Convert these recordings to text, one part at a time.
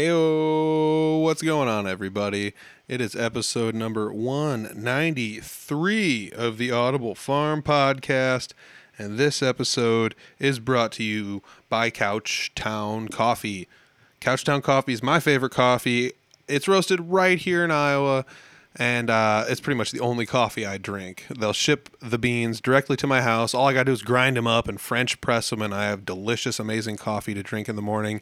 Hey, what's going on, everybody? It is episode number 193 of the Audible Farm Podcast, and this episode is brought to you by Couchtown Coffee. Couchtown Coffee is my favorite coffee. It's roasted right here in Iowa, and uh, it's pretty much the only coffee I drink. They'll ship the beans directly to my house. All I got to do is grind them up and French press them, and I have delicious, amazing coffee to drink in the morning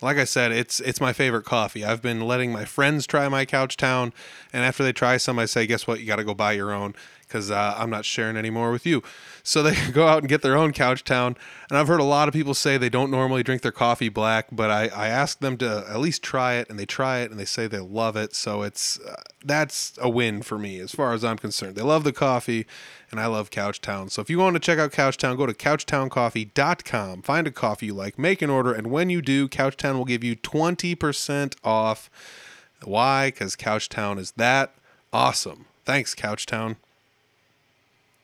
like I said, it's it's my favorite coffee. I've been letting my friends try my Couchtown, and after they try some, I say, "Guess what? You got to go buy your own because uh, I'm not sharing anymore with you." So they go out and get their own Couchtown, and I've heard a lot of people say they don't normally drink their coffee black, but I I ask them to at least try it, and they try it, and they say they love it. So it's uh, that's a win for me as far as I'm concerned. They love the coffee and I love Couchtown. So if you want to check out Couchtown, go to couchtowncoffee.com, find a coffee you like, make an order, and when you do, Couchtown will give you 20% off. Why? Because Couchtown is that awesome. Thanks, Couchtown.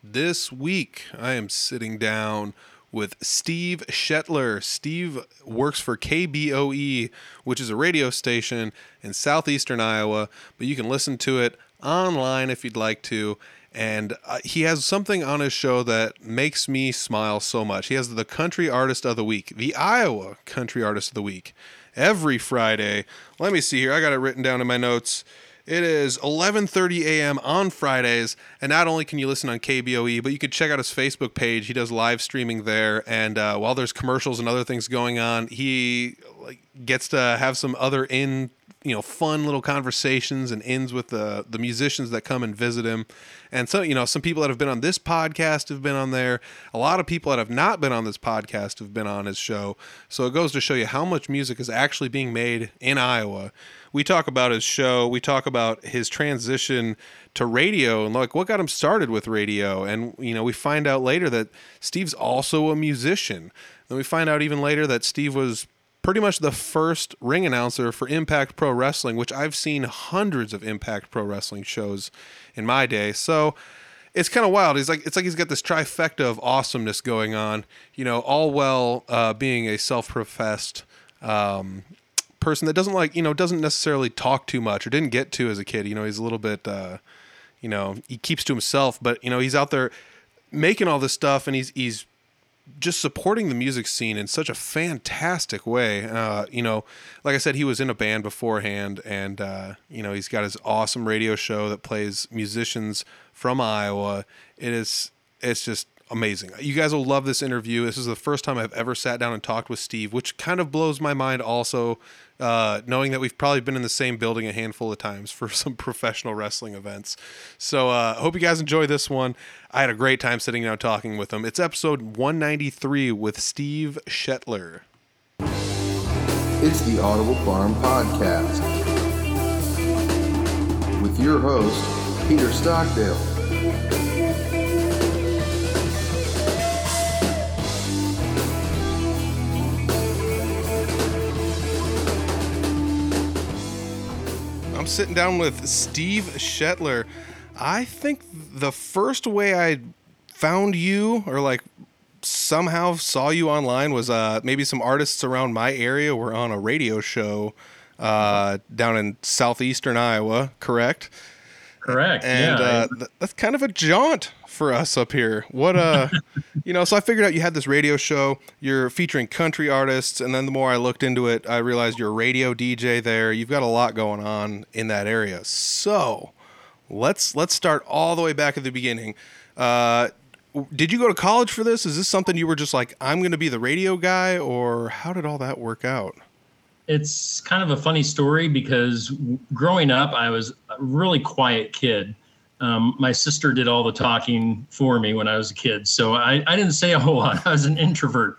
This week, I am sitting down with Steve Shetler. Steve works for KBOE, which is a radio station in southeastern Iowa, but you can listen to it online if you'd like to and uh, he has something on his show that makes me smile so much. He has the Country Artist of the Week, the Iowa Country Artist of the Week, every Friday. Let me see here. I got it written down in my notes. It is 11:30 a.m. on Fridays, and not only can you listen on KBOE, but you can check out his Facebook page. He does live streaming there, and uh, while there's commercials and other things going on, he like gets to have some other in you know fun little conversations and ends with the the musicians that come and visit him and so you know some people that have been on this podcast have been on there a lot of people that have not been on this podcast have been on his show so it goes to show you how much music is actually being made in iowa we talk about his show we talk about his transition to radio and like what got him started with radio and you know we find out later that steve's also a musician and we find out even later that steve was pretty much the first ring announcer for Impact Pro Wrestling, which I've seen hundreds of Impact Pro Wrestling shows in my day. So it's kind of wild. He's like it's like he's got this trifecta of awesomeness going on. You know, all well uh, being a self-professed um, person that doesn't like you know doesn't necessarily talk too much or didn't get to as a kid. You know, he's a little bit uh, you know he keeps to himself, but you know he's out there making all this stuff and he's he's just supporting the music scene in such a fantastic way. Uh, you know, like I said, he was in a band beforehand, and uh, you know he's got his awesome radio show that plays musicians from Iowa. It is it's just amazing. You guys will love this interview. This is the first time I've ever sat down and talked with Steve, which kind of blows my mind. Also, uh, knowing that we've probably been in the same building a handful of times for some professional wrestling events. So, I uh, hope you guys enjoy this one. I had a great time sitting down talking with him. It's episode 193 with Steve Shetler. It's the Audible Farm Podcast with your host, Peter Stockdale. I'm sitting down with Steve Shetler. I think the first way I found you or like somehow saw you online was uh, maybe some artists around my area were on a radio show uh, down in southeastern Iowa, correct? Correct. And yeah. uh, th- that's kind of a jaunt for us up here. What uh you know, so I figured out you had this radio show, you're featuring country artists, and then the more I looked into it, I realized you're a radio DJ there. You've got a lot going on in that area. So let's let's start all the way back at the beginning. Uh did you go to college for this? Is this something you were just like, I'm going to be the radio guy, or how did all that work out? It's kind of a funny story because growing up, I was a really quiet kid. Um, my sister did all the talking for me when I was a kid. So I, I didn't say a whole lot. I was an introvert.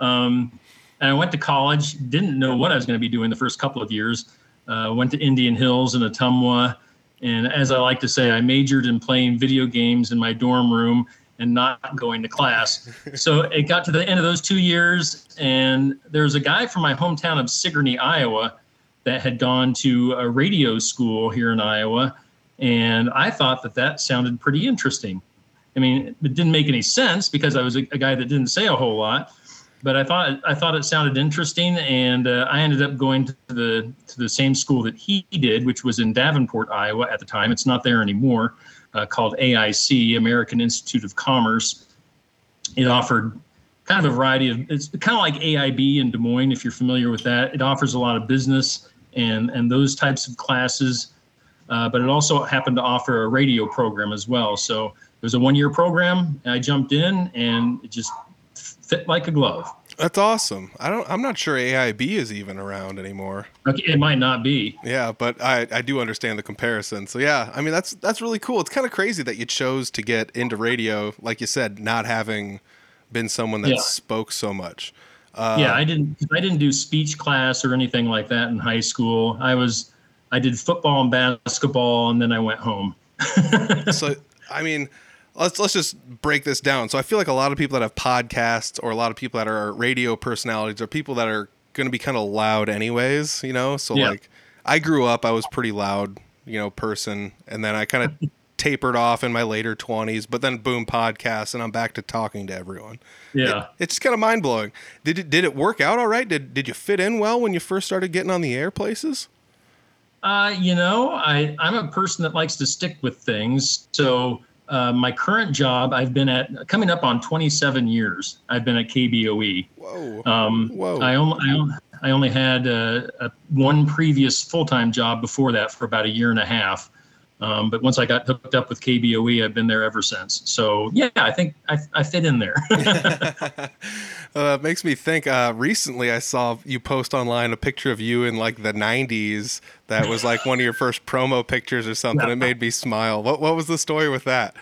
Um, and I went to college, didn't know what I was going to be doing the first couple of years. Uh, went to Indian Hills and Ottumwa. And as I like to say, I majored in playing video games in my dorm room and not going to class. so it got to the end of those two years, and there's a guy from my hometown of Sigourney, Iowa, that had gone to a radio school here in Iowa and I thought that that sounded pretty interesting. I mean, it didn't make any sense because I was a, a guy that didn't say a whole lot. but I thought I thought it sounded interesting, and uh, I ended up going to the to the same school that he did, which was in Davenport, Iowa at the time. It's not there anymore, uh, called AIC, American Institute of Commerce. It offered kind of a variety of it's kind of like AIB in Des Moines, if you're familiar with that. It offers a lot of business and and those types of classes, uh, but it also happened to offer a radio program as well. So it was a one year program. I jumped in, and it just fit like a glove. That's awesome. I don't. I'm not sure AIB is even around anymore. Okay, it might not be. Yeah, but I I do understand the comparison. So yeah, I mean that's that's really cool. It's kind of crazy that you chose to get into radio, like you said, not having been someone that Yeah. spoke so much. Uh, yeah, I didn't. I didn't do speech class or anything like that in high school. I was. I did football and basketball, and then I went home. so I mean, let's let's just break this down. So I feel like a lot of people that have podcasts or a lot of people that are radio personalities are people that are going to be kind of loud anyways, you know? So Yeah. like I grew up I was pretty loud, you know, person and then I kind of tapered off in my later 20s, but then boom podcast and I'm back to talking to everyone. Yeah. It's kind of mind-blowing. Did it did it work out all right? Did did you fit in well when you first started getting on the air places? Uh, you know, I, I'm a person that likes to stick with things. So uh, my current job, I've been at coming up on 27 years. I've been at KBOE. Whoa. Um, Whoa. I only I, on- I only had uh, a, one previous full time job before that for about a year and a half. Um, but once I got hooked up with KBOE, I've been there ever since. So yeah, I think I, I fit in there. Uh, it makes me think. Uh, recently, I saw you post online a picture of you in like the '90s. That was like one of your first promo pictures or something. It made me smile. What What was the story with that?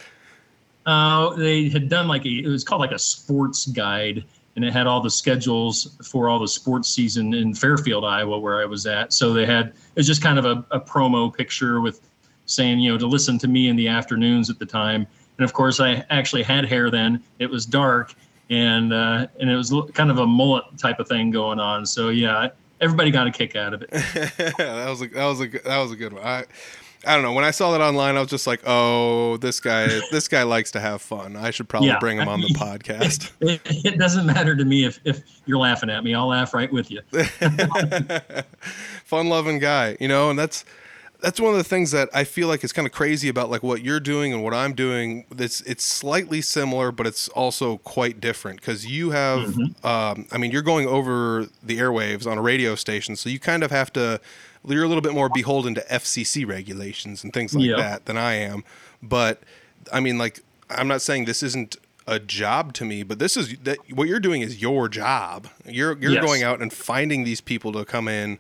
Uh, they had done like a, it was called like a sports guide, and it had all the schedules for all the sports season in Fairfield, Iowa, where I was at. So they had it was just kind of a, a promo picture with saying, you know, to listen to me in the afternoons at the time. And of course, I actually had hair then. It was dark, and uh, and it was kind of a mullet type of thing going on. So yeah, everybody got a kick out of it. that was a that was a good- that was a good one. I I don't know. When I saw that online, I was just like, oh, this guy this guy likes to have fun. I should probably Yeah. bring him on the podcast. It, it doesn't matter to me if if you're laughing at me. I'll laugh right with you. fun loving guy, you know, and that's that's one of the things that I feel like is kind of crazy about like what you're doing and what I'm doing. It's it's slightly similar, but it's also quite different because you have, um, I mean, you're going over the airwaves on a radio station, so you kind of have to. You're a little bit more beholden to FCC regulations and things like Yeah. that than I am. But I mean, like, I'm not saying this isn't a job to me, but this is that what you're doing is your job. You're you're Yes. going out and finding these people to come in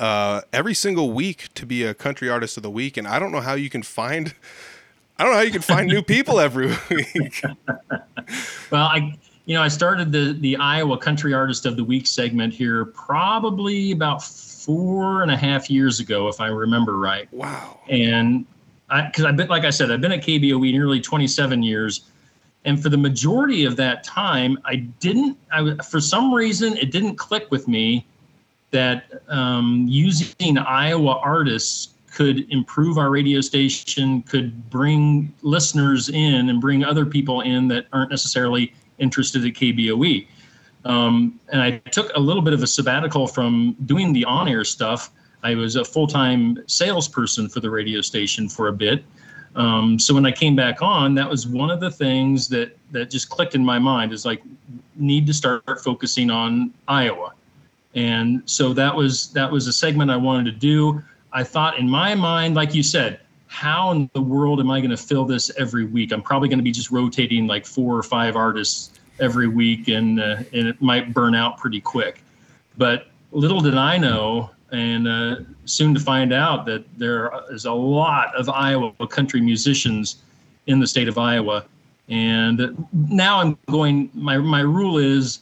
uh, every single week to be a country artist of the week, and I don't know how you can find. I don't know how you can find new people every week. Well, I you know I started the the Iowa Country Artist of the Week segment here probably about four and a half years ago, if I remember right. wow. And I because I've been like I said, I've been at KBOE nearly 27 years, and for the majority of that time, I didn't, I, for some reason it didn't click with me that um, using Iowa artists could improve our radio station, could bring listeners in and bring other people in that aren't necessarily interested at KBOE. Um, and I took a little bit of a sabbatical from doing the on air stuff. I was a full time salesperson for the radio station for a bit. Um, so when I came back on, that was one of the things that, that just clicked in my mind is like, need to start focusing on Iowa and so that was that was a segment I wanted to do. I thought in my mind, like you said, how in the world am I going to fill this every week? I'm probably going to be just rotating like four or five artists every week, and uh, and it might burn out pretty quick. But little did I know, and uh, soon to find out that there is a lot of Iowa country musicians in the state of Iowa. And now I'm going. My my rule is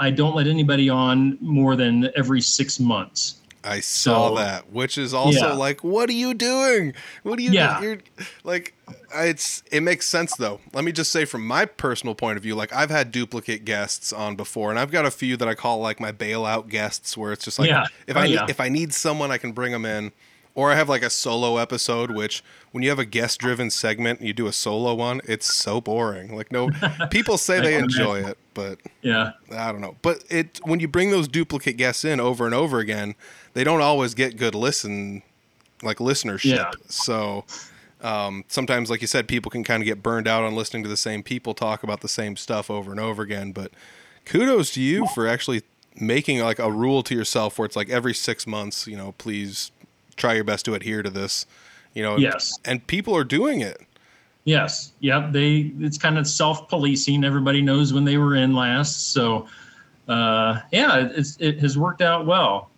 I don't let anybody on more than every six months. I saw So- that, which is also Yeah. like, what are you doing? What are you? Yeah. You're like, it's it makes sense though. Let me just say from my personal point of view, like I've had duplicate guests on before, and I've got a few that I call like my bailout guests, where it's just like Yeah. if Oh, I need, yeah. if I need someone, I can bring them in. Or I have like a solo episode, which when you have a guest driven segment and you do a solo one, it's so boring. Like no people say they enjoy it, but Yeah. I don't know. But it when you bring those duplicate guests in over and over again, they don't always get good listen like listenership. Yeah. So um, sometimes, like you said, people can kind of get burned out on listening to the same people talk about the same stuff over and over again. But kudos to you for actually making like a rule to yourself where it's like every six months, you know, please try your best to adhere to this. You know, Yes. and people are doing it. Yes. Yep. They it's kind of self-policing. Everybody knows when they were in last. So uh, yeah, it's, it has worked out well.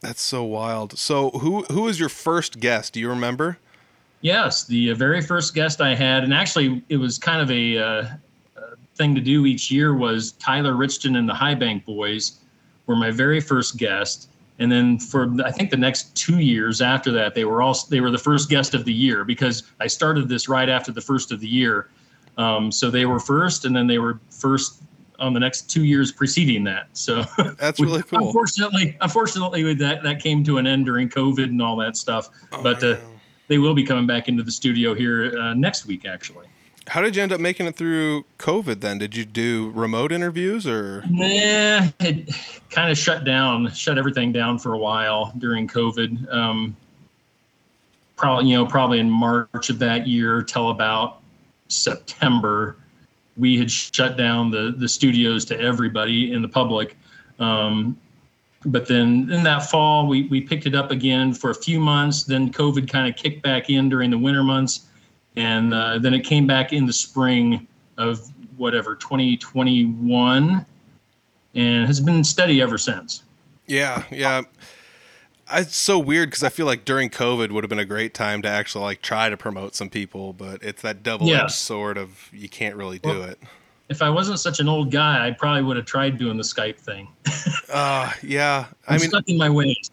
That's so wild. So who who was your first guest? Do you remember? Yes, the uh, very first guest I had, and actually it was kind of a uh, uh, thing to do each year, was Tyler Richton and the High Bank Boys were my very first guest. And then for I think the next two years after that, they were all they were the first guest of the year because I started this right after the first of the year. Um, so they were first, and then they were first on the next two years preceding that. So That's really cool. Unfortunately, unfortunately, that that came to an end during COVID and all that stuff. but uh, they will be coming back into the studio here uh, next week, actually. How did you end up making it through COVID then? Did you do remote interviews or? Nah, it kind of shut down, shut everything down for a while during COVID. Um, probably, you know, probably in March of that year till about September, we had shut down the the studios to everybody in the public. Um, but then in that fall, we we picked it up again for a few months. Then COVID kind of kicked back in during the winter months, and uh, then it came back in the spring of whatever 2021 and has been steady ever since Yeah, yeah. I- It's so weird because I feel like during COVID would have been a great time to actually like try to promote some people, but it's that double-edged Yeah. sword of you can't really do Well, it. if i wasn't such an old guy i probably would have tried doing the skype thing Uh, yeah. i'm I mean, stuck in my ways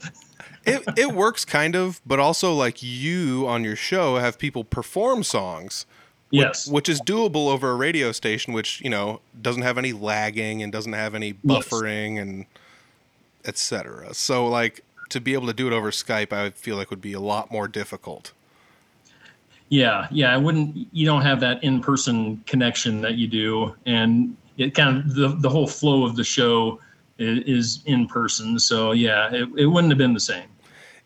it it works kind of, but also like you on your show have people perform songs. which- yes which is doable over a radio station, which you know doesn't have any lagging and doesn't have any Yes. buffering and etc. So like to be able to do it over Skype, I feel like would be a lot more difficult. yeah yeah i wouldn't you don't have that in-person connection that you do and it kind of the, the whole flow of the show is, is in person so yeah it, it wouldn't have been the same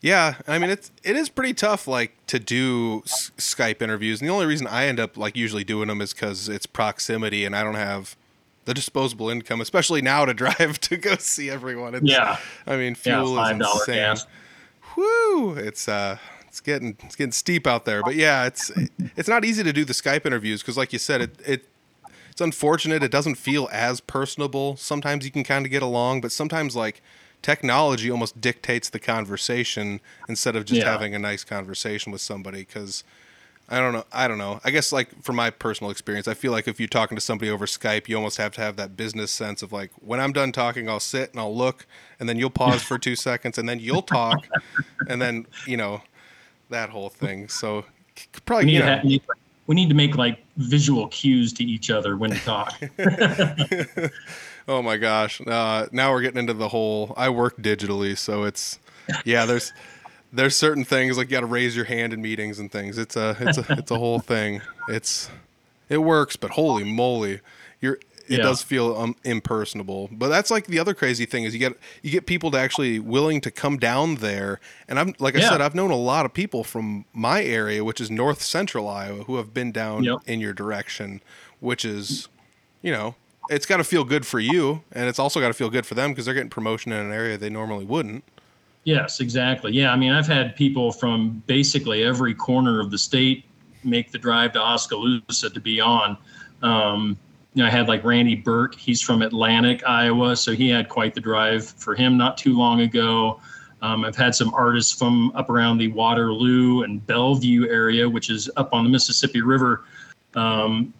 Yeah, I mean it's it is pretty tough like to do S- Skype interviews, and the only reason I end up like usually doing them is because it's proximity, and I don't have the disposable income, especially now to drive to go see everyone. It's, yeah I mean yeah fuel five is insane. gas Whoo! It's uh, it's getting it's getting steep out there, but yeah, it's it's not easy to do the Skype interviews because, like you said, it it it's unfortunate. It doesn't feel as personable. Sometimes you can kind of get along, but sometimes like technology almost dictates the conversation instead of just Yeah. having a nice conversation with somebody. Because I don't know, I don't know. I guess like from my personal experience, I feel like if you're talking to somebody over Skype, you almost have to have that business sense of like when I'm done talking, I'll sit and I'll look, and then you'll pause for two seconds, and then you'll talk, and then you know that whole thing. So c- we probably need, you to have, we need to make like visual cues to each other when to talk oh my gosh, uh, now we're getting into the whole. I work digitally, so it's yeah. There's there's certain things like you got to raise your hand in meetings and things. It's a it's a it's a whole thing. It's it works, but holy moly, you're it Yeah. does feel um, impersonable. But that's like the other crazy thing is you get you get people to actually willing to come down there. And I'm like I Yeah. said, I've known a lot of people from my area, which is north central Iowa, who have been down Yep. in your direction, which is you know it's got to feel good for you, and it's also got to feel good for them because they're getting promotion in an area they normally wouldn't. Yes, exactly. Yeah, I mean, I've had people from basically every corner of the state make the drive to Oskaloosa to be on. Um, you know, I had like Randy Burke. He's from Atlantic, Iowa, so he had quite the drive for him not too long ago. Um, I've had some artists from up around the Waterloo and Bellevue area, which is up on the Mississippi River. Um,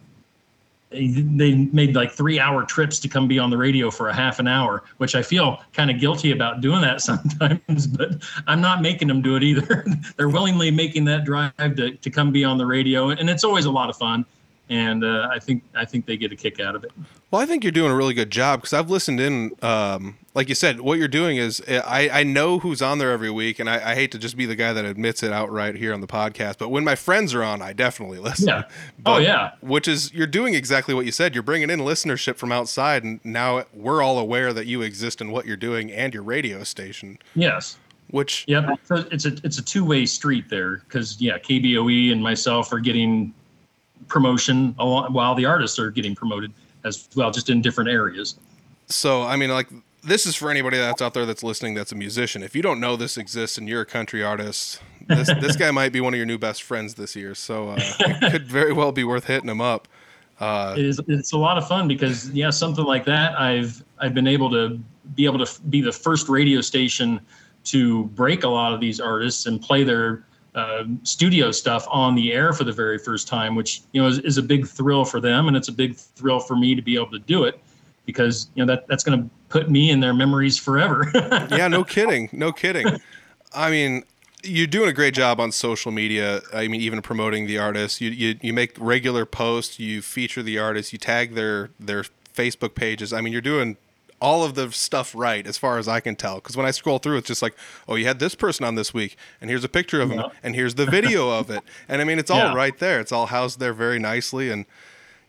they made like three hour trips to come be on the radio for a half an hour, which I feel kind of guilty about doing that sometimes, but I'm not making them do it either. They're willingly making that drive to, to come be on the radio. And it's always a lot of fun. And uh, I think I think they get a kick out of it. Well, I think you're doing a really good job because I've listened in. Um, like you said, what you're doing is I, I know who's on there every week, and I, I, hate to just be the guy that admits it outright here on the podcast. But when my friends are on, I definitely listen. Yeah. But, oh yeah. Which is you're doing exactly what you said. You're bringing in listenership from outside, and now we're all aware that you exist and what you're doing and your radio station. Yes. Which yeah, so it's a it's a two way street there because yeah, KBOE and myself are getting promotion while the artists are getting promoted as well, just in different areas. So I mean, like this is for anybody that's out there that's listening that's a musician. If you don't know this exists and you're a country artist, this this guy might be one of your new best friends this year. So uh, it could very well be worth hitting him up. Uh, it is. It's a lot of fun because yeah, something like that. I've I've been able to be able to be the first radio station to break a lot of these artists and play their uh, studio stuff on the air for the very first time, which you know is, is, a big thrill for them, and it's a big thrill for me to be able to do it because you know that that's going to put me in their memories forever. yeah, no kidding, no kidding. I mean, you're doing a great job on social media. I mean, even promoting the artists. You you you make regular posts. You feature the artists. You tag their their Facebook pages. I mean, you're doing all of the stuff right as far as I can tell. Because when I scroll through, it's just like, oh, you had this person on this week, and here's a picture of him, and here's the video of it, and I mean, it's all yeah. right there. It's all housed there very nicely, and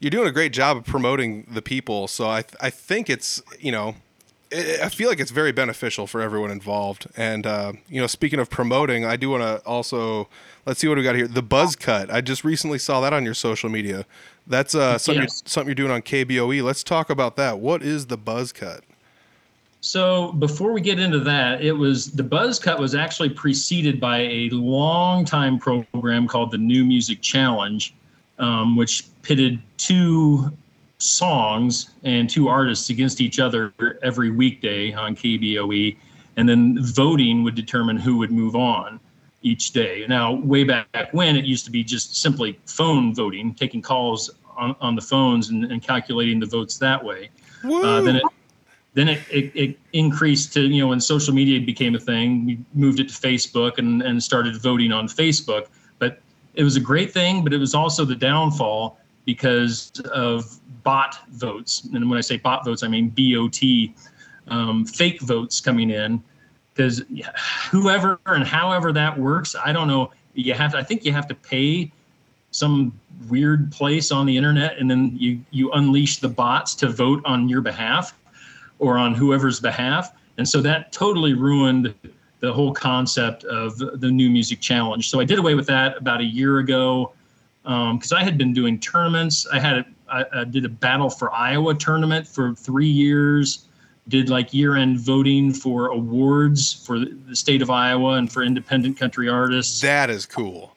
you're doing a great job of promoting the people. So I th- I think it's you know. I feel like it's very beneficial for everyone involved. And uh, you know, speaking of promoting, I do want to also let's see what we got here. The buzz cut. I just recently saw that on your social media. That's uh, something, yes. you're, something you're doing on KBOE. Let's talk about that. What is the buzz cut? So before we get into that, it was the buzz cut was actually preceded by a long time program called the New Music Challenge, um, which pitted two songs and two artists against each other every weekday on KBOE, and then voting would determine who would move on each day. Now, way back when, it used to be just simply phone voting, taking calls on, on the phones and, and calculating the votes that way. Uh, then it then it, it, it, increased to you know when social media became a thing we moved it to facebook and, and started voting on facebook but it was a great thing but it was also the downfall because of bot votes and when i say bot votes i mean bot um, fake votes coming in because whoever and however that works i don't know. You have to, i think you have to pay some weird place on the internet and then you you unleash the bots to vote on your behalf or on whoever's behalf. And so that totally ruined the whole concept of the new music challenge. So i did away with that about a year ago because um, i had been doing tournaments. I had I, I did a battle for iowa tournament for three years did like year-end voting for awards for the state of iowa and for independent country artists that is cool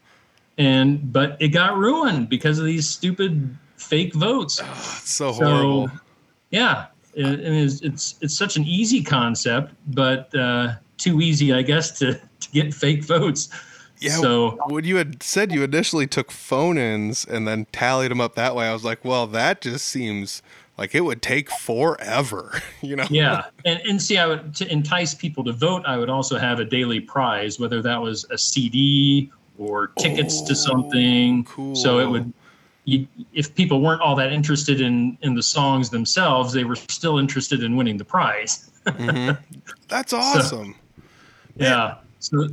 and but it got ruined because of these stupid fake votes. Oh, it's so horrible. So, yeah, it, it's, it's it's such an easy concept, but uh, too easy, I guess, to to get fake votes. Yeah. So when you had said you initially took phone-ins and then tallied them up that way, I was like, well, that just seems like it would take forever, you know? Yeah. And, and see, I would, to entice people to vote, I would also have a daily prize, whether that was a CD or tickets oh, to something. Cool. So it would, you, if people weren't all that interested in in the songs themselves, they were still interested in winning the prize. mm-hmm. That's awesome. So, yeah. So,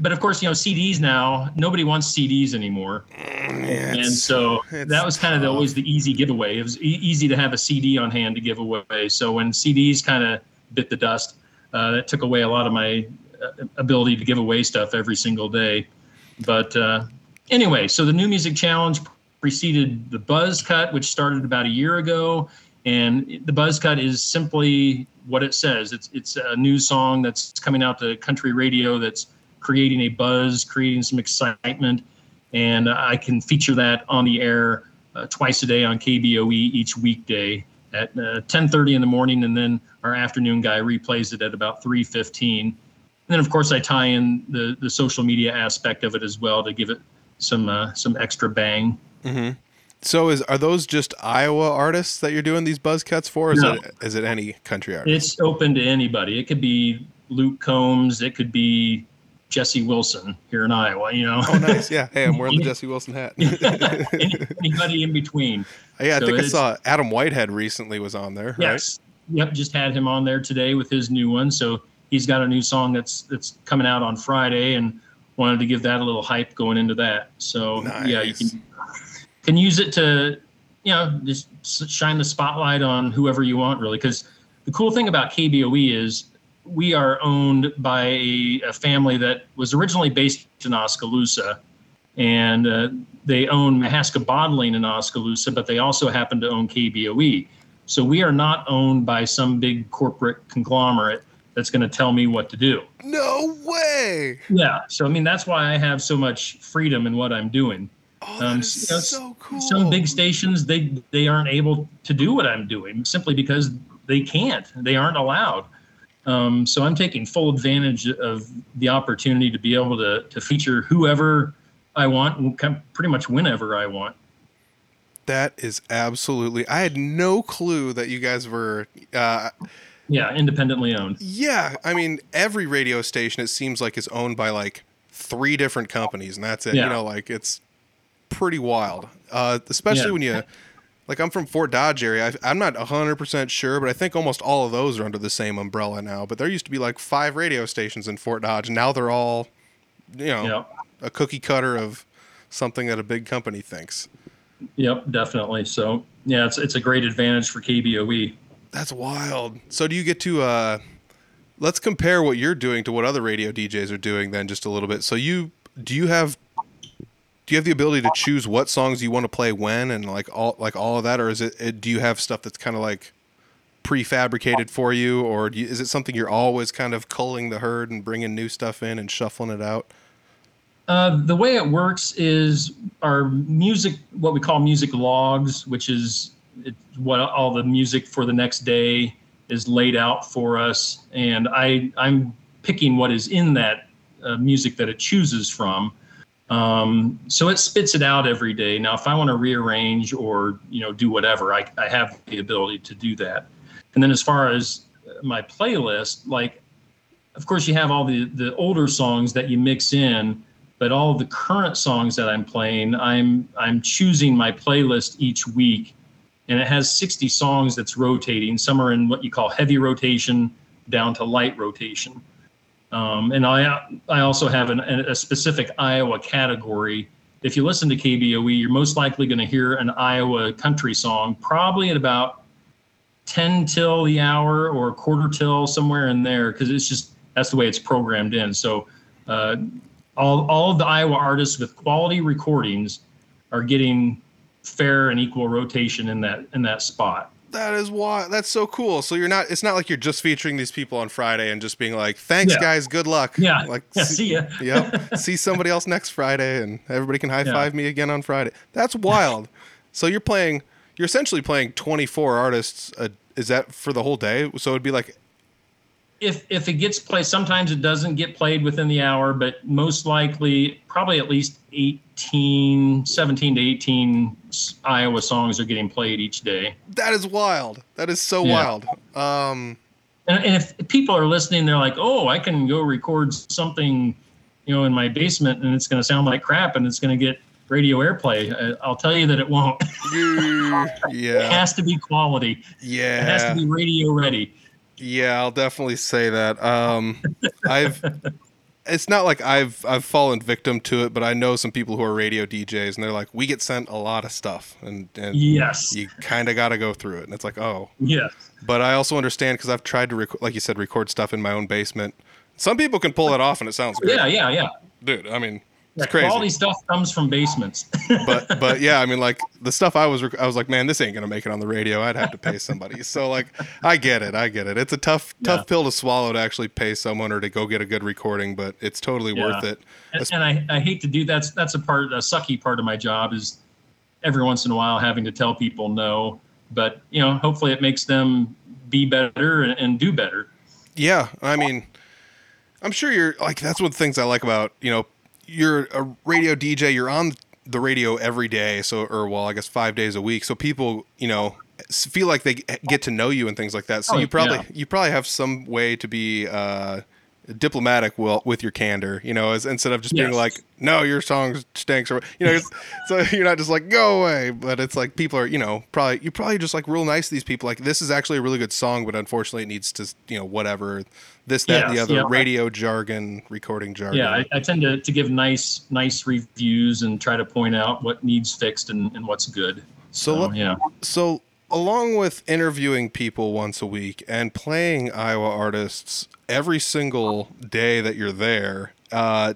but of course, you know, CDs now nobody wants CDs anymore, mm, and so that was kind of the, always the easy giveaway. It was e- easy to have a CD on hand to give away. So when CDs kind of bit the dust, uh, that took away a lot of my uh, ability to give away stuff every single day. But uh, anyway, so the New Music Challenge preceded the Buzz Cut, which started about a year ago. And the Buzz Cut is simply what it says. It's it's a new song that's coming out to country radio that's creating a buzz, creating some excitement, and I can feature that on the air uh, twice a day on KBOE each weekday at 10:30 uh, in the morning, and then our afternoon guy replays it at about 3:15 And then of course I tie in the the social media aspect of it as well to give it some uh, some extra bang. Mm-hmm. So is are those just Iowa artists that you're doing these buzz cuts for? Is no. it is it any country artist? It's open to anybody. It could be Luke Combs. It could be Jesse Wilson here in Iowa. You know, Oh, nice. Yeah. Hey, I'm wearing the Jesse Wilson hat. anybody in between. Yeah, I So think I saw Adam Whitehead recently was on there. Right? Yes. Yep. Just had him on there today with his new one. So he's got a new song that's that's coming out on Friday, and wanted to give that a little hype going into that. So yeah, you can can use it to you know just shine the spotlight on whoever you want really because the cool thing about KBOE is we are owned by a, family that was originally based in Oskaloosa and uh, they own Mahaska Bottling in Oskaloosa, but they also happen to own KBOE. So we are not owned by some big corporate conglomerate that's going to tell me what to do. No way. Yeah. So I mean that's why I have so much freedom in what I'm doing. Oh, Um, you know, so cool. Some big stations they they aren't able to do what I'm doing simply because they can't. They aren't allowed. Um, so I'm taking full advantage of the opportunity to be able to to feature whoever I want, pretty much whenever I want. That is absolutely. I had no clue that you guys were. Uh, Yeah, independently owned. yeah, I mean, every radio station it seems like is owned by like three different companies, and that's it. Yeah. You know, like it's pretty wild. Uh, especially Yeah. when you, like, I'm from Fort Dodge area. I, I'm not hundred percent sure, but I think almost all of those are under the same umbrella now. But there used to be like five radio stations in Fort Dodge, now they're all, you know, Yep. a cookie cutter of something that a big company thinks. Yep, definitely. So yeah, it's it's a great advantage for KBOE. That's wild. So do you get to uh let's compare what you're doing to what other radio DJs are doing then just a little bit. So you do you have do you have the ability to choose what songs you want to play when and like all like all of that or is it, it do you have stuff that's kind of like prefabricated for you or you, is it something you're always kind of culling the herd and bringing new stuff in and shuffling it out? Uh, the way it works is our music, what we call music logs, which is what all the music for the next day is laid out for us, and I I'm picking what is in that uh, music that it chooses from. Um, so it spits it out every day. Now, if I want to rearrange or you know do whatever, I, I have the ability to do that. And then as far as my playlist, like of course you have all the the older songs that you mix in but all the current songs that I'm playing, I'm I'm choosing my playlist each week, and it has 60 songs that's rotating. Some are in what you call heavy rotation, down to light rotation. Um, and I I also have an, a specific Iowa category. If you listen to KBOE, you're most likely going to hear an Iowa country song, probably at about 10 till the hour or quarter till somewhere in there, because it's just that's the way it's programmed in. So. Uh, all, all of the Iowa artists with quality recordings are getting fair and equal rotation in that in that spot. That is why that's so cool. So you're not it's not like you're just featuring these people on Friday and just being like, "Thanks Yeah. guys, good luck." Yeah. Like Yeah, see ya. yep. See somebody else next Friday and everybody can high Yeah. five me again on Friday. That's wild. so you're playing you're essentially playing 24 artists a, is that for the whole day? So it'd be like If if it gets played, sometimes it doesn't get played within the hour, but most likely, probably at least 18, 17 to 18 Iowa songs are getting played each day. that is wild. That is so Yeah. wild. Um And, and if people are listening, they're like, "Oh, I can go record something, you know, in my basement, and it's going to sound like crap, and it's going to get radio airplay." Uh, I'll tell you that it won't. you- it yeah. has to be quality. Yeah. It has to be radio ready. Yeah, I'll definitely say that. Um, I've. It's not like I've I've fallen victim to it, but I know some people who are radio DJs, and they're like, we get sent a lot of stuff, and, and Yes. you kind of got to go through it, and it's like, oh. Yes. But I also understand because I've tried to, rec- like you said, record stuff in my own basement. Some people can pull it off, and it sounds great, Yeah, yeah, yeah. dude. I mean, it's Yeah, crazy. Quality stuff comes from basements. but but yeah, I mean, like the stuff I was rec- I was like, man, this ain't gonna make it on the radio. I'd have to pay somebody. so like, I get it, I get it. It's a tough tough pill to swallow to actually pay someone or to go get a good recording, but it's totally Yeah. worth it. and, and I, I hate to do that's that's a part a sucky part of my job is every once in a while having to tell people no but you know hopefully it makes them be better and, and do better Yeah, I mean, I'm sure you're like that's one of the things I like about you know you're a radio DJ. You're on the radio every day, so or well, I guess five days a week. So people you know feel like they get to know you and things like that. So Oh, you probably yeah. you probably have some way to be uh, diplomatic will with your candor, you know, as instead of just being like, no, your song stinks, or you know, so you're not just like go away, but it's like people are, you know, probably you probably just like real nice to these people. Like this is actually a really good song, but unfortunately it needs to, you know, whatever this, that, and the other yeah. radio jargon, recording jargon. Yeah, I, I tend to, to give nice nice reviews and try to point out what needs fixed and, and what's good. so So, let- yeah. So, along with interviewing people once a week and playing Iowa artists every single day that you're there, uh,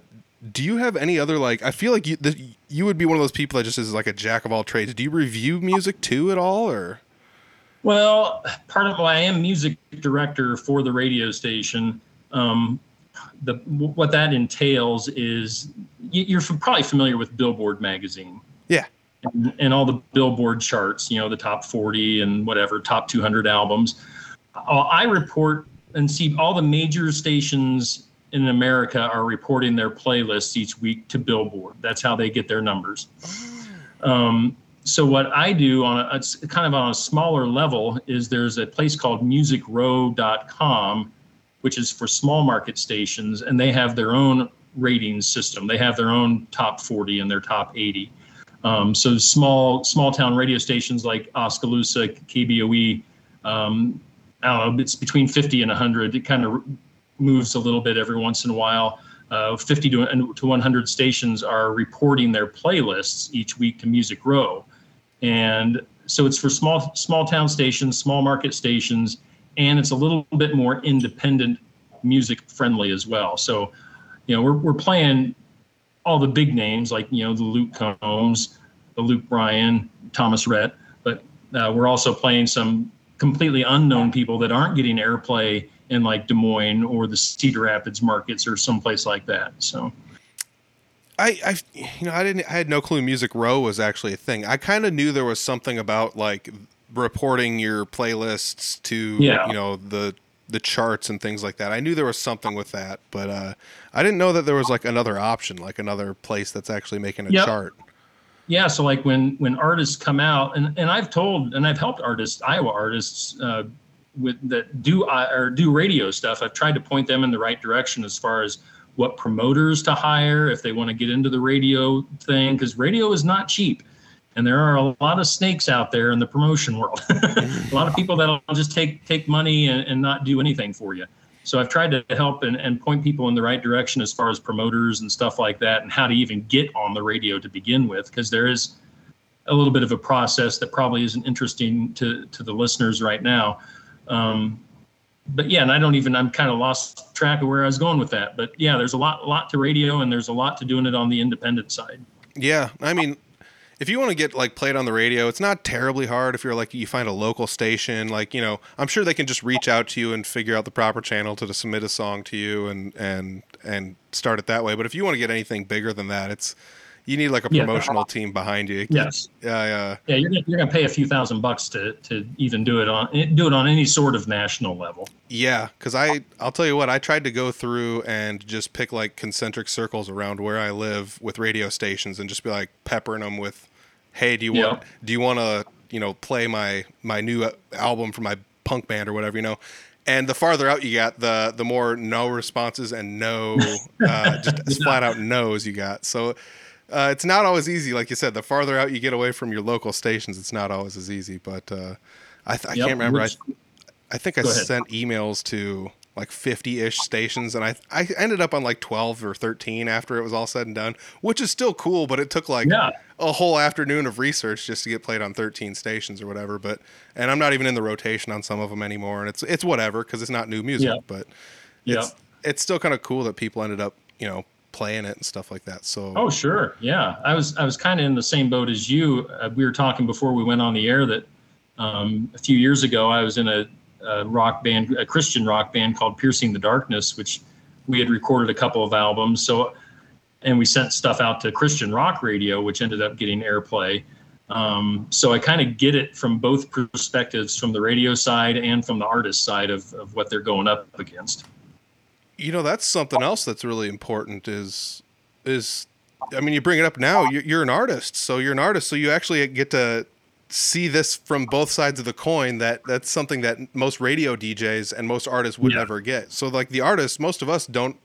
do you have any other like? I feel like you th- you would be one of those people that just is like a jack of all trades. Do you review music too at all, or? Well, part of why I am music director for the radio station. Um, the what that entails is you- you're probably familiar with Billboard magazine. And, and all the Billboard charts. You know, the top 40 and whatever top 200 albums. Uh, I report and see all the major stations in America are reporting their playlists each week to Billboard. That's how they get their numbers. Um, so what I do on a, it's kind of on a smaller level is there's a place called musicrow.com, which is for small market stations, and they have their own rating system. They have their own top 40 and their top 80. Um, so small small town radio stations like Oskaloosa, KBOE, um, I don't know, it's between 50 and 100. It kind of moves a little bit every once in a while. Uh, 50 to, to 100 stations are reporting their playlists each week to Music Row, and so it's for small small town stations, small market stations, and it's a little bit more independent music friendly as well. So, you know, we're we're playing all the big names like you know the Luke Combs, the Luke Bryan, Thomas Rhett, but uh, we're also playing some completely unknown people that aren't getting airplay in like Des Moines or the Cedar Rapids markets or someplace like that. So I, I, you know, I didn't, I had no clue Music Row was actually a thing. I kind of knew there was something about like reporting your playlists to, Yeah. you know, the the charts and things like that. I knew there was something with that, but uh, I didn't know that there was like another option, like another place that's actually making a Yep. chart. yeah, so like when when artists come out, and and I've told and I've helped artists, Iowa artists, uh, with that do I or do radio stuff. I've tried to point them in the right direction as far as what promoters to hire if they want to get into the radio thing, because radio is not cheap. And there are a lot of snakes out there in the promotion world. a lot of people that'll just take take money and, and not do anything for you. So I've tried to help and, and point people in the right direction as far as promoters and stuff like that and how to even get on the radio to begin with, because there is a little bit of a process that probably isn't interesting to, to the listeners right now. Um, but yeah, and I don't even, I'm kind of lost track of where I was going with that. But yeah, there's a lot, lot to radio and there's a lot to doing it on the independent side. Yeah, I mean, if you want to get like played on the radio, it's not terribly hard. If you're like you find a local station, like you know, I'm sure they can just reach out to you and figure out the proper channel to submit a song to you and and and start it that way. But if you want to get anything bigger than that, it's you need like a Yeah. promotional team behind you. Yes. Yeah, yeah. Yeah, you're gonna, you're gonna pay a few thousand bucks to to even do it on do it on any sort of national level. Yeah, because I I'll tell you what I tried to go through and just pick like concentric circles around where I live with radio stations and just be like peppering them with, hey, do you Yeah. want do you want to you know play my my new uh, album from my punk band or whatever you know. And the farther out you got, the the more no responses and no, uh, just flat out no's you got. So uh, it's not always easy, like you said. The farther out you get away from your local stations, it's not always as easy. But uh, I, th- I Yep, can't remember. I, which- I think I sent emails to like 50-ish stations and I I ended up on like 12 or 13 after it was all said and done, which is still cool, but it took like Yeah. a whole afternoon of research just to get played on 13 stations or whatever, but and I'm not even in the rotation on some of them anymore and it's it's whatever cuz it's not new music, Yeah. but Yeah. it's it's still kind of cool that people ended up, you know, playing it and stuff like that. So Oh, sure. Yeah, I was I was kind of in the same boat as you. Uh, we were talking before we went on the air that um, a few years ago I was in a, a rock band, a Christian rock band called Piercing the Darkness, which we had recorded a couple of albums. So, and we sent stuff out to Christian rock radio, which ended up getting airplay. Um, so I kind of get it from both perspectives, from the radio side and from the artist side of, of what they're going up against. You know that's something else that's really important is is i mean you bring it up now you're, you're an artist so you're an artist so you actually get to see this from both sides of the coin that that's something that most radio DJs and most artists would Yeah. never get. So like the artists, most of us don't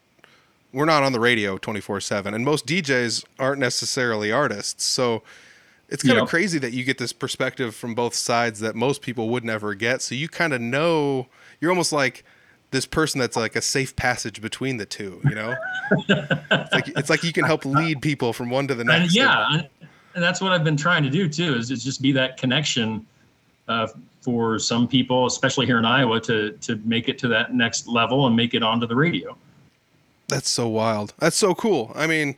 we're not on the radio 24/7 and most DJs aren't necessarily artists. So it's kind of Yep. crazy that you get this perspective from both sides that most people would never get. So you kind of know you're almost like this person that's like a safe passage between the two, you know? it's like it's like you can help lead people from one to the next. and yeah, and, that's what I've been trying to do too. Is, is just be that connection uh, for some people, especially here in Iowa, to to make it to that next level and make it onto the radio. That's so wild. That's so cool. I mean,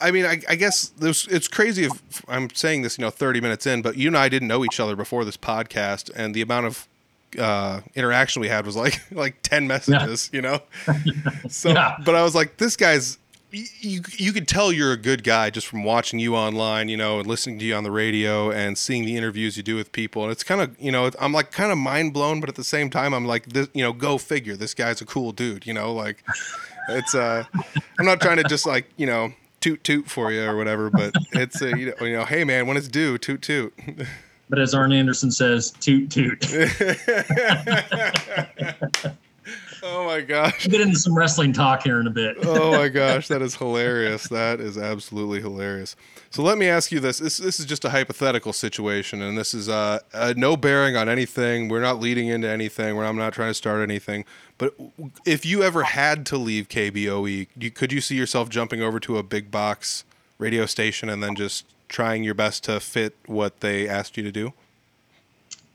I mean, I, I guess it's crazy if I'm saying this, you know, 30 minutes in, but you and I didn't know each other before this podcast, and the amount of uh, interaction we had was like like 10 messages, you know. so, Yeah. but I was like, this guy's you you could tell you're a good guy just from watching you online, you know, and listening to you on the radio and seeing the interviews you do with people. And it's kind of, you know, I'm like kind of mind blown, but at the same time, I'm like, this, you know, go figure. This guy's a cool dude, you know, like it's uh i'm not trying to just like you know toot toot for you or whatever but it's a, you know, you know hey man when it's due toot toot But as Arn Anderson says, toot toot. oh my gosh. We'll get into some wrestling talk here in a bit. oh my gosh that is hilarious. That is absolutely hilarious. So let me ask you this. This, this is just a hypothetical situation and this is uh, uh no bearing on anything. We're not leading into anything. Where i'm not trying to start anything. But if you ever had to leave kboe you, could you see yourself jumping over to a big box radio station and then just trying your best to fit what they asked you to do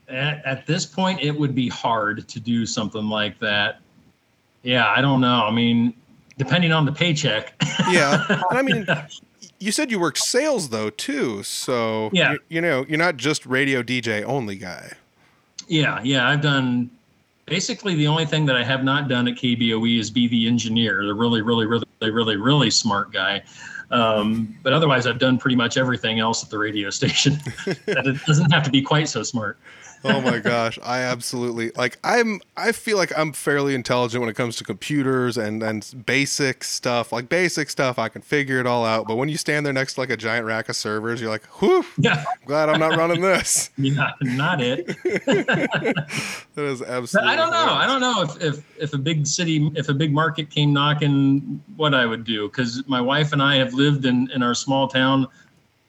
At, at this point, it would be hard to do something like that. Yeah, I don't know. I mean, depending on the paycheck. yeah and i mean you said you worked sales though too so Yeah. you, you know you're not just radio dj only guy Yeah, yeah, I've done basically the only thing that I have not done at KBOE is be the engineer, the really, really, really, really, really smart guy. Um, but otherwise, I've done pretty much everything else at the radio station. that it doesn't have to be quite so smart. Oh my gosh i absolutely like i'm i feel like i'm fairly intelligent when it comes to computers and and basic stuff like basic stuff i can figure it all out but when you stand there next to like a giant rack of servers you're like whew Yeah, glad i'm not running this yeah, not it. that is But absolutely I don't know. I don't know if, if if a big city, if a big market came knocking, what I would do. Because my wife and I have lived in in our small town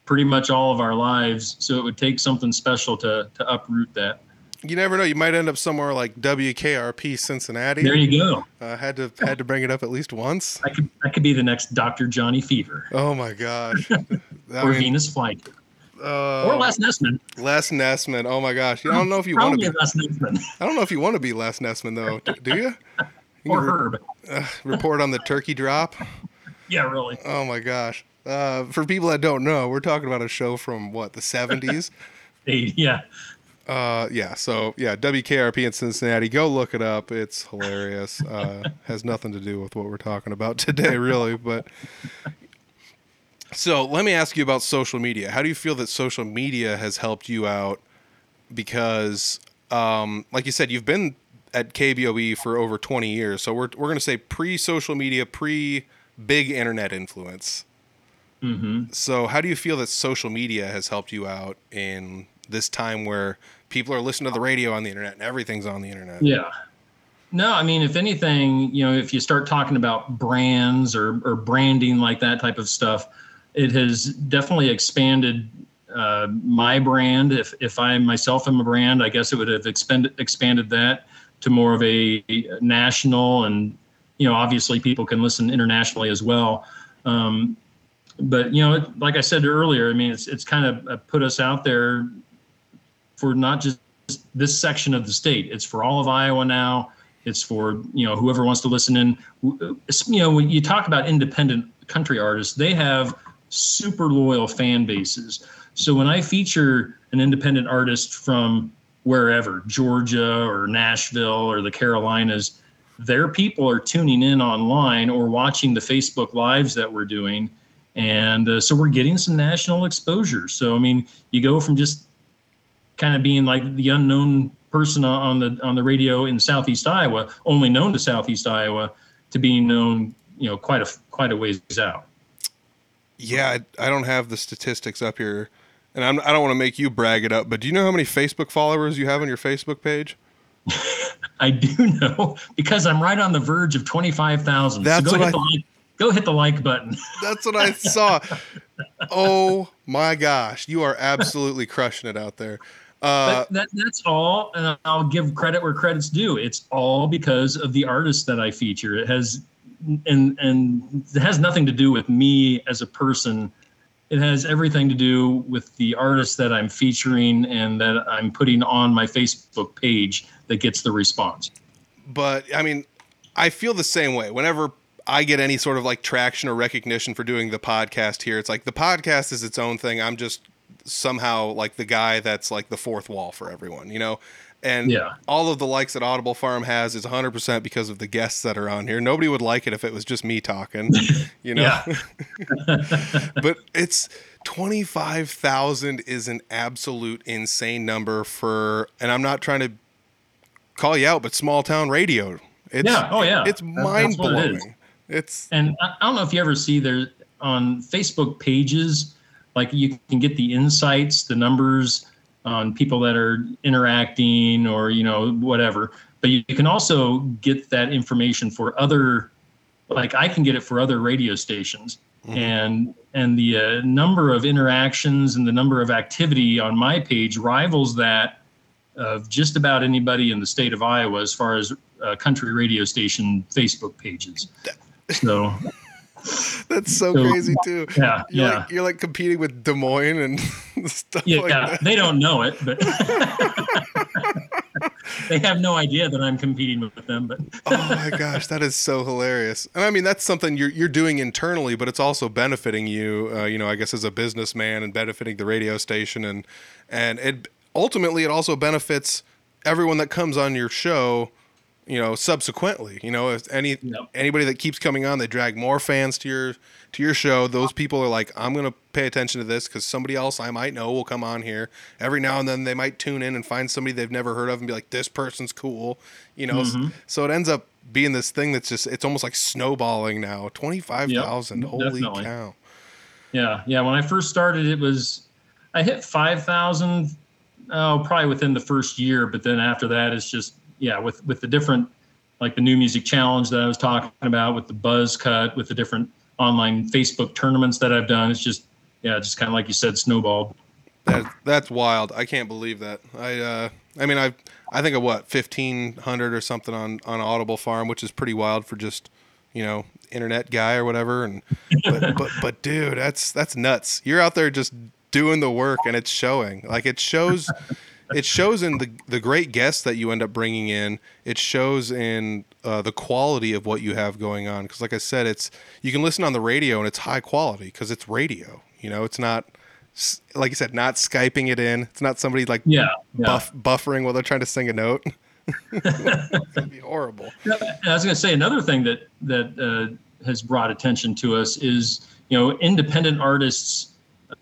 pretty much all of our lives, so it would take something special to to uproot that. you never know you might end up somewhere like wkrp cincinnati There you go. uh, had to had to bring it up at least once I could I could be the next Dr. Johnny Fever oh my gosh or mean, Venus Flytrap uh, or Les Nessman. Les Nessman. Oh my gosh! I don't know if you want to be. Les Nessman I don't know if you want to be Les Nessman though. Do you? You or re- Herb. uh, report on the turkey drop. Yeah, really. Oh my gosh! Uh, for people that don't know, we're talking about a show from what the seventies. Yeah. uh, yeah. So yeah, WKRP in Cincinnati. Go look it up. It's hilarious. Uh, has nothing to do with what we're talking about today, really. But so let me ask you about social media. How do you feel that social media has helped you out? Because, um, like you said, you've been at KBOE for over 20 years. So we're, we're going to say pre social media, pre big internet influence. Hmm So, how do you feel that social media has helped you out in this time where people are listening to the radio on the internet and everything's on the internet? Yeah. No, I mean, if anything, you know, if you start talking about brands or, or branding like that type of stuff, it has definitely expanded uh, my brand. If if I myself am a brand, I guess it would have expanded expanded that to more of a national, and you know, obviously people can listen internationally as well. Um, but you know, like I said earlier, I mean, it's it's kind of uh, put us out there for not just this section of the state. It's for all of Iowa now. It's for you know whoever wants to listen in. You know, when you talk about independent country artists, they have super loyal fan bases. So when I feature an independent artist from wherever, Georgia or Nashville or the Carolinas, their people are tuning in online or watching the Facebook lives that we're doing. And uh, so we're getting some national exposure. So, I mean, you go from just kind of being like the unknown person on the on the radio in Southeast Iowa, only known to Southeast Iowa, to being known, you know, quite a quite a ways out. Yeah, I, I don't have the statistics up here and I'm, I don't want to make you brag it up, but do you know how many Facebook followers you have on your Facebook page? I do know because I'm right on the verge of 25,000. That's so go what hit I- the like, go hit the like button. That's what I saw. oh my gosh, you are absolutely crushing it out there. Uh, but that, that's all, and I'll give credit where credit's due. It's all because of the artists that I feature. It has, and and it has nothing to do with me as a person. It has everything to do with the artists that I'm featuring and that I'm putting on my Facebook page that gets the response. but I mean, I feel the same way. Whenever I get any sort of like traction or recognition for doing the podcast here, it's like the podcast is its own thing. I'm just somehow like the guy that's like the fourth wall for everyone, you know? And Yeah. all of the likes that Audible Farm has is 100% because of the guests that are on here. Nobody would like it if it was just me talking, you know? But it's 25,000 is an absolute insane number for, and I'm not trying to call you out, but small town radio. It's, Yeah. Oh, yeah. It's mind what it is. blowing. It's, And I, I don't know if you ever see there on Facebook pages, like you can get the insights, the numbers on people that are interacting or, you know, whatever. But you, you can also get that information for other, like I can get it for other radio stations. And and the uh, number of interactions and the number of activity on my page rivals that of just about anybody in the state of Iowa as far as uh, country radio station Facebook pages. So that's so So- crazy too. yeah, You're, yeah, like, you're like competing with Des Moines and stuff yeah. like yeah. that. They don't know it, but they have no idea that I'm competing with them. But oh my gosh, that is so hilarious. And I mean, that's something you're you're doing internally, but it's also benefiting you. Uh, you know, I guess as a businessman and benefiting the radio station, and and it ultimately it also benefits everyone that comes on your show. You know, subsequently, you know, if any Yep. anybody that keeps coming on, they drag more fans to your to your show. Those people are like, I'm gonna pay attention to this because somebody else I might know will come on here. Every now and then, they might tune in and find somebody they've never heard of and be like, this person's cool. You know, Mm-hmm. so it ends up being this thing that's just it's almost like snowballing now. Twenty five thousand, Yep, holy definitely. cow! yeah, yeah. When I first started, it was I hit five thousand. Oh, probably within the first year, but then after that, it's just yeah. With with the different like the new music challenge that I was talking about, with the buzz cut, with the different online Facebook tournaments that I've done, it's just yeah, just kind of like you said, snowballed. That that's wild. I can't believe that. I uh, I mean, I I think of what fifteen hundred or something on on Audible Farm, which is pretty wild for just you know internet guy or whatever. And but but, but dude, that's that's nuts. You're out there just doing the work, and it's showing. Like it shows. It shows in the the great guests that you end up bringing in. It shows in uh, the quality of what you have going on. Because, like I said, it's you can listen on the radio and it's high quality because it's radio. You know, it's not like you said, not skyping it in. It's not somebody like Yeah, yeah. buff, buffering while they're trying to sing a note. That'd be horrible. I was going to say another thing that that uh, has brought attention to us is you know independent artists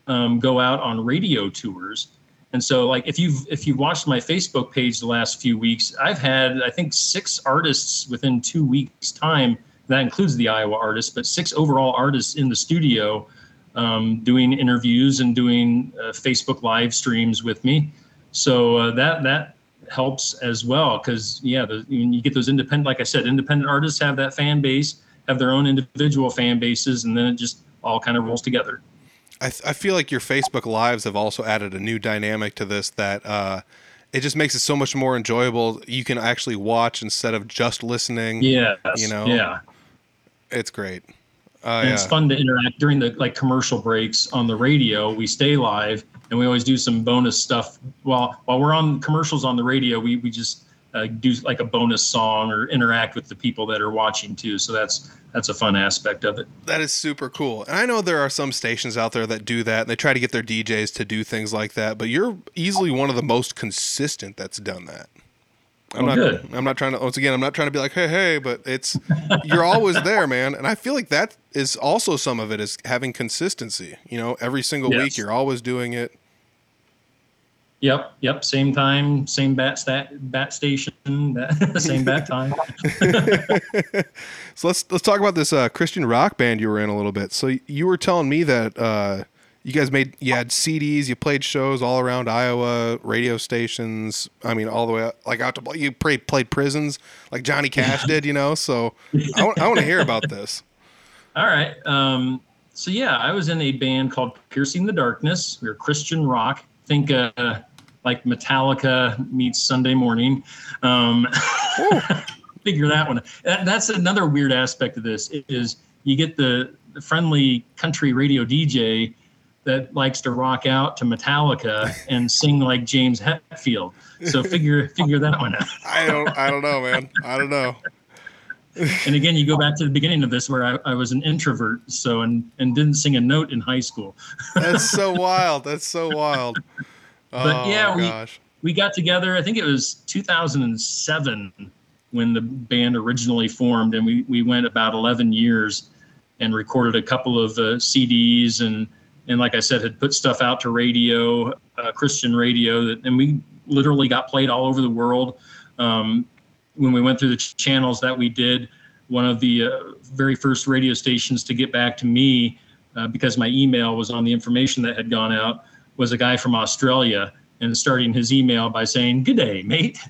um, go out on radio tours, and so like if you've if you watched my Facebook page the last few weeks, I've had I think six artists within two weeks time. That includes the Iowa artists, but six overall artists in the studio um, doing interviews and doing uh, Facebook live streams with me. So uh, that that helps as well because yeah, the, you get those independent, like I said, independent artists have that fan base, have their own individual fan bases, and then it just all kind of rolls together. I, th- I feel like your Facebook lives have also added a new dynamic to this that uh, it just makes it so much more enjoyable. You can actually watch instead of just listening. Yeah, You know, yeah. It's great. Uh, yeah. it's fun to interact during the like commercial breaks on the radio. We stay live and we always do some bonus stuff while while we're on commercials on the radio. We we just uh, do like a bonus song or interact with the people that are watching too. So that's that's a fun aspect of it. That is super cool. And I know there are some stations out there that do that and they try to get their DJs to do things like that, but you're easily one of the most consistent that's done that. I'm Well, not good. I'm not trying to once again I'm not trying to be like, hey, hey, but it's you're always there, man. And I feel like that is also some of it is having consistency. You know, every single week you're always doing it. Yep, yep. Same time, same bat stat, bat station, that, same bat time. So let's let's talk about this uh, Christian rock band you were in a little bit. So you were telling me that uh, you guys made you had CDs, you played shows all around Iowa, radio stations. I mean, all the way like out to you played played prisons like Johnny Cash did, you know. So I want, I want to hear about this. All right. Um, so yeah, I was in a band called Piercing the Darkness. We were Christian rock. Think uh, like Metallica meets Sunday Morning. Um, figure that one. That, that's another weird aspect of this is you get the, the friendly country radio DJ that likes to rock out to Metallica and sing like James Hetfield. So figure figure that one out. I don't I don't know, man. I don't know. and again, you go back to the beginning of this where I, I was an introvert, so and and didn't sing a note in high school. That's so wild. That's so wild. But oh, yeah, we gosh. we got together. I think it was 2007 when the band originally formed, and we we went about 11 years and recorded a couple of uh, CDs and and like I said, had put stuff out to radio, uh, Christian radio, that, and we literally got played all over the world. Um, when we went through the ch- channels that we did, one of the uh, very first radio stations to get back to me uh, because my email was on the information that had gone out was a guy from Australia and starting his email by saying "Good day, mate."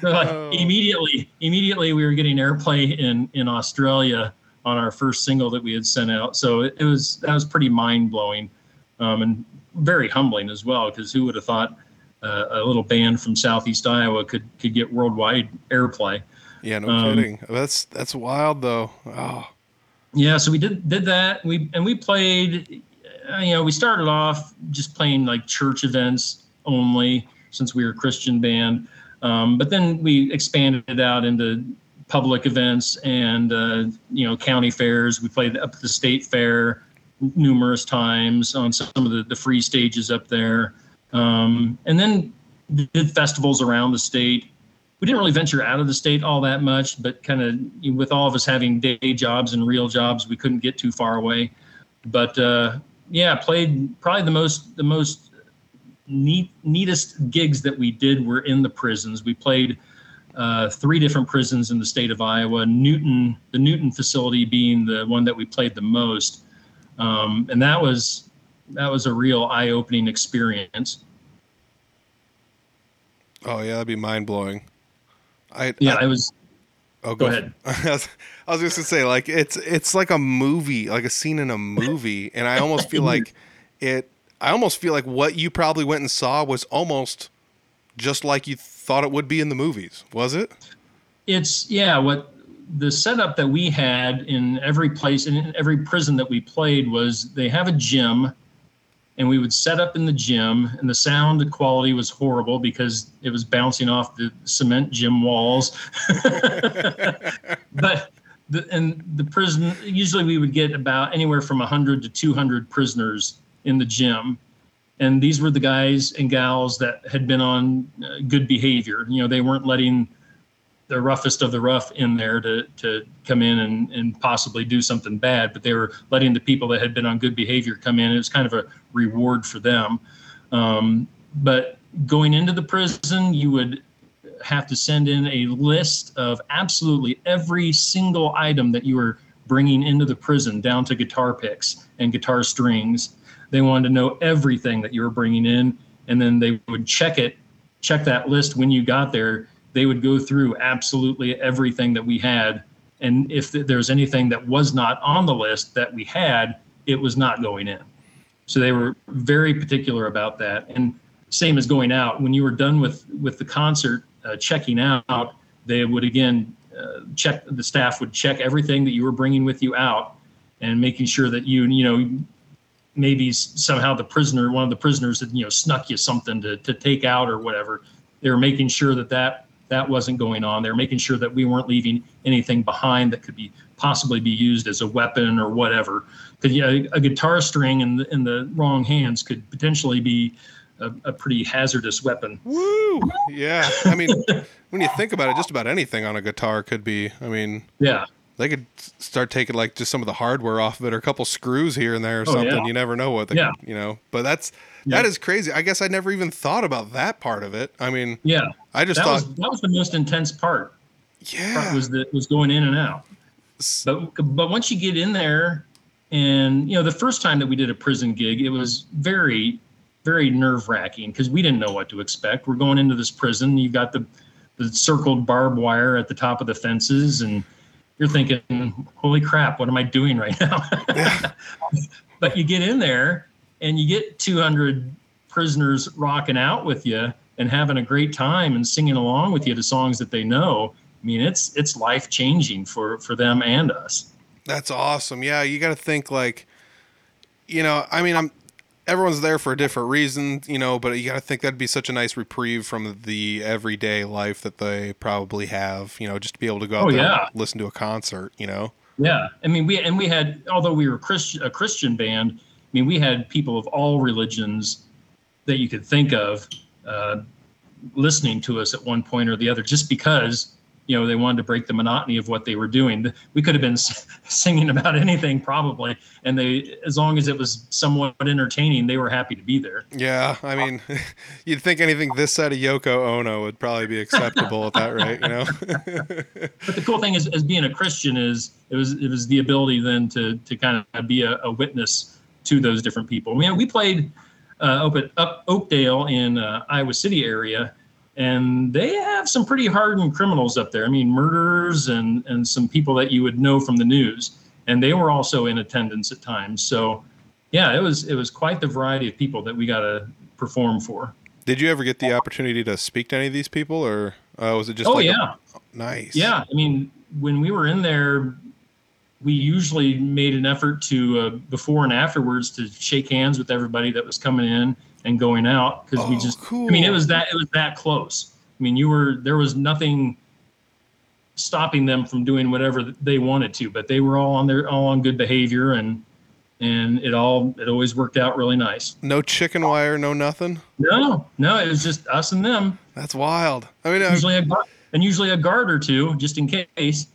So, Oh. Immediately, immediately we were getting airplay in in Australia on our first single that we had sent out. So it, it was that was pretty mind blowing, um, and very humbling as well. Because who would have thought uh, a little band from Southeast Iowa could could get worldwide airplay? Yeah, no Um, kidding. That's that's wild though. Oh, Yeah, so we did did that. We and we played. Uh, You know, we started off just playing like church events only, since we were a Christian band. Um, but then we expanded it out into public events and uh, you know county fairs. We played up at the state fair numerous times on some of the, the free stages up there, um, and then did festivals around the state we didn't really venture out of the state all that much, but kind of with all of us having day jobs and real jobs, we couldn't get too far away. But uh, yeah, played probably the most the most neat neatest gigs that we did were in the prisons. We played uh, three different prisons in the state of Iowa. Newton, the Newton facility, being the one that we played the most, um, and that was that was a real eye opening experience. oh yeah, that'd be mind blowing. I Yeah, I, it was. Oh, go ahead. I was, I was just gonna say like it's it's like a movie, like a scene in a movie, and I almost feel like it. I almost feel like what you probably went and saw was almost just like you thought it would be in the movies. Was it? it's yeah what the setup that we had in every place and in every prison that we played was they have a gym and we would set up in the gym and the sound quality was horrible because it was bouncing off the cement gym walls. But the, and the prison usually we would get about anywhere from 100 to 200 prisoners in the gym. And these were the guys and gals that had been on uh, good behavior. You know they weren't letting the roughest of the rough in there to to come in and, and possibly do something bad, but they were letting the people that had been on good behavior come in. It was kind of a reward for them. Um, but going into the prison, you would have to send in a list of absolutely every single item that you were bringing into the prison, down to guitar picks and guitar strings. They wanted to know everything that you were bringing in, and then they would check it, check that list when you got there they would go through absolutely everything that we had. And if th- there was anything that was not on the list that we had, it was not going in. So they were very particular about that. And same as going out, when you were done with with the concert, uh, checking out, they would again uh, check. The staff would check everything that you were bringing with you out, and making sure that you you know maybe somehow the prisoner, one of the prisoners, had you know snuck you something to to take out or whatever. They were making sure that that that wasn't going on. They're making sure that we weren't leaving anything behind that could be possibly be used as a weapon or whatever. Because yeah, a guitar string in the, in the wrong hands could potentially be a, a pretty hazardous weapon. Woo! Yeah. I mean, when you think about it, just about anything on a guitar could be. I mean, Yeah, they could start taking like just some of the hardware off of it, or a couple screws here and there, or Oh, something. yeah. You never know what they, Yeah. could, you know. But that's Yeah. That is crazy. I guess I never even thought about that part of it. I mean, yeah. I just That thought, was that was the most intense part. yeah, Was that was going in and out. But but once you get in there And you know, the first time that we did a prison gig, it was very, very nerve wracking because we didn't know what to expect. We're going into this prison. You've got the the circled barbed wire at the top of the fences, and you're thinking, "Holy crap, what am I doing right now?" but you get in there and you get 200 prisoners rocking out with you and having a great time and singing along with you to songs that they know. I mean, it's it's life changing for for them and us. That's awesome. Yeah, you got to think like, you know, I mean, I'm everyone's there for a different reason, you know, but you got to think that'd be such a nice reprieve from the everyday life that they probably have, you know, just to be able to go out Oh, there yeah. and listen to a concert, you know. Yeah, I mean, we and we had although we were Christian a Christian band. I mean, we had people of all religions that you could think of uh, listening to us at one point or the other, just because you know they wanted to break the monotony of what they were doing. We could have been singing about anything probably, and they as long as it was somewhat entertaining, they were happy to be there. Yeah, I mean, you'd think anything this side of Yoko Ono would probably be acceptable at that rate, you know. But the cool thing is, as being a Christian, is it was it was the ability then to to kind of be a, a witness to those different people. I mean, we played uh, up at up Oakdale in uh, Iowa City area, and they have some pretty hardened criminals up there. I mean, murderers and and some people that you would know from the news, and they were also in attendance at times. So, yeah, it was it was quite the variety of people that we got to perform for. Did you ever get the opportunity to speak to any of these people, or uh, was it just oh like a- yeah. nice? Yeah, I mean, when we were in there, we usually made an effort to uh, before and afterwards to shake hands with everybody that was coming in and going out because we Oh, just. cool. I mean, it was that it was that close. I mean, you were there was nothing stopping them from doing whatever they wanted to, but they were all on their all on good behavior and and it all it always worked out really nice. No chicken wire, no nothing. No, no, it was just us and them. That's wild. I mean, Usually a gu- and usually a guard or two just in case.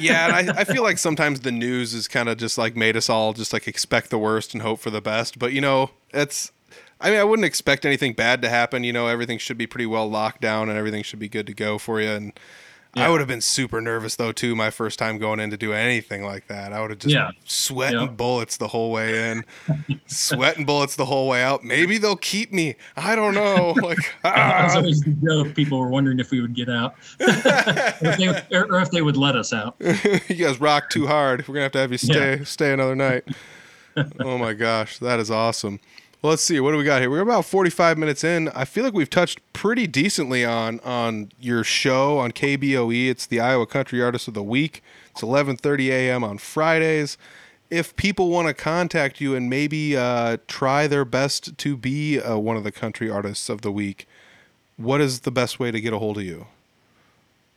Yeah, and I, I feel like sometimes the news is kind of just like made us all just like expect the worst and hope for the best. But you know, it's. I mean, I wouldn't expect anything bad to happen. You know, everything should be pretty well locked down and everything should be good to go for you. And I would have been super nervous though too. My first time going in to do anything like that, I would have just Yeah. sweating Yeah. bullets the whole way in, sweating bullets the whole way out. Maybe they'll keep me. I don't know. Like, That was ah. always the joke. People were wondering if we would get out, or, if they, or or if they would let us out. you guys rock too hard. We're gonna have to have you stay Yeah. stay another night. oh my gosh, that is awesome. Well, let's see. What do we got here? We're about 45 minutes in. I feel like we've touched pretty decently on on your show on KBOE. It's the Iowa Country Artist of the Week. It's 11:30 a.m. on Fridays. If people want to contact you and maybe uh, try their best to be uh, one of the country artists of the week, what is the best way to get a hold of you?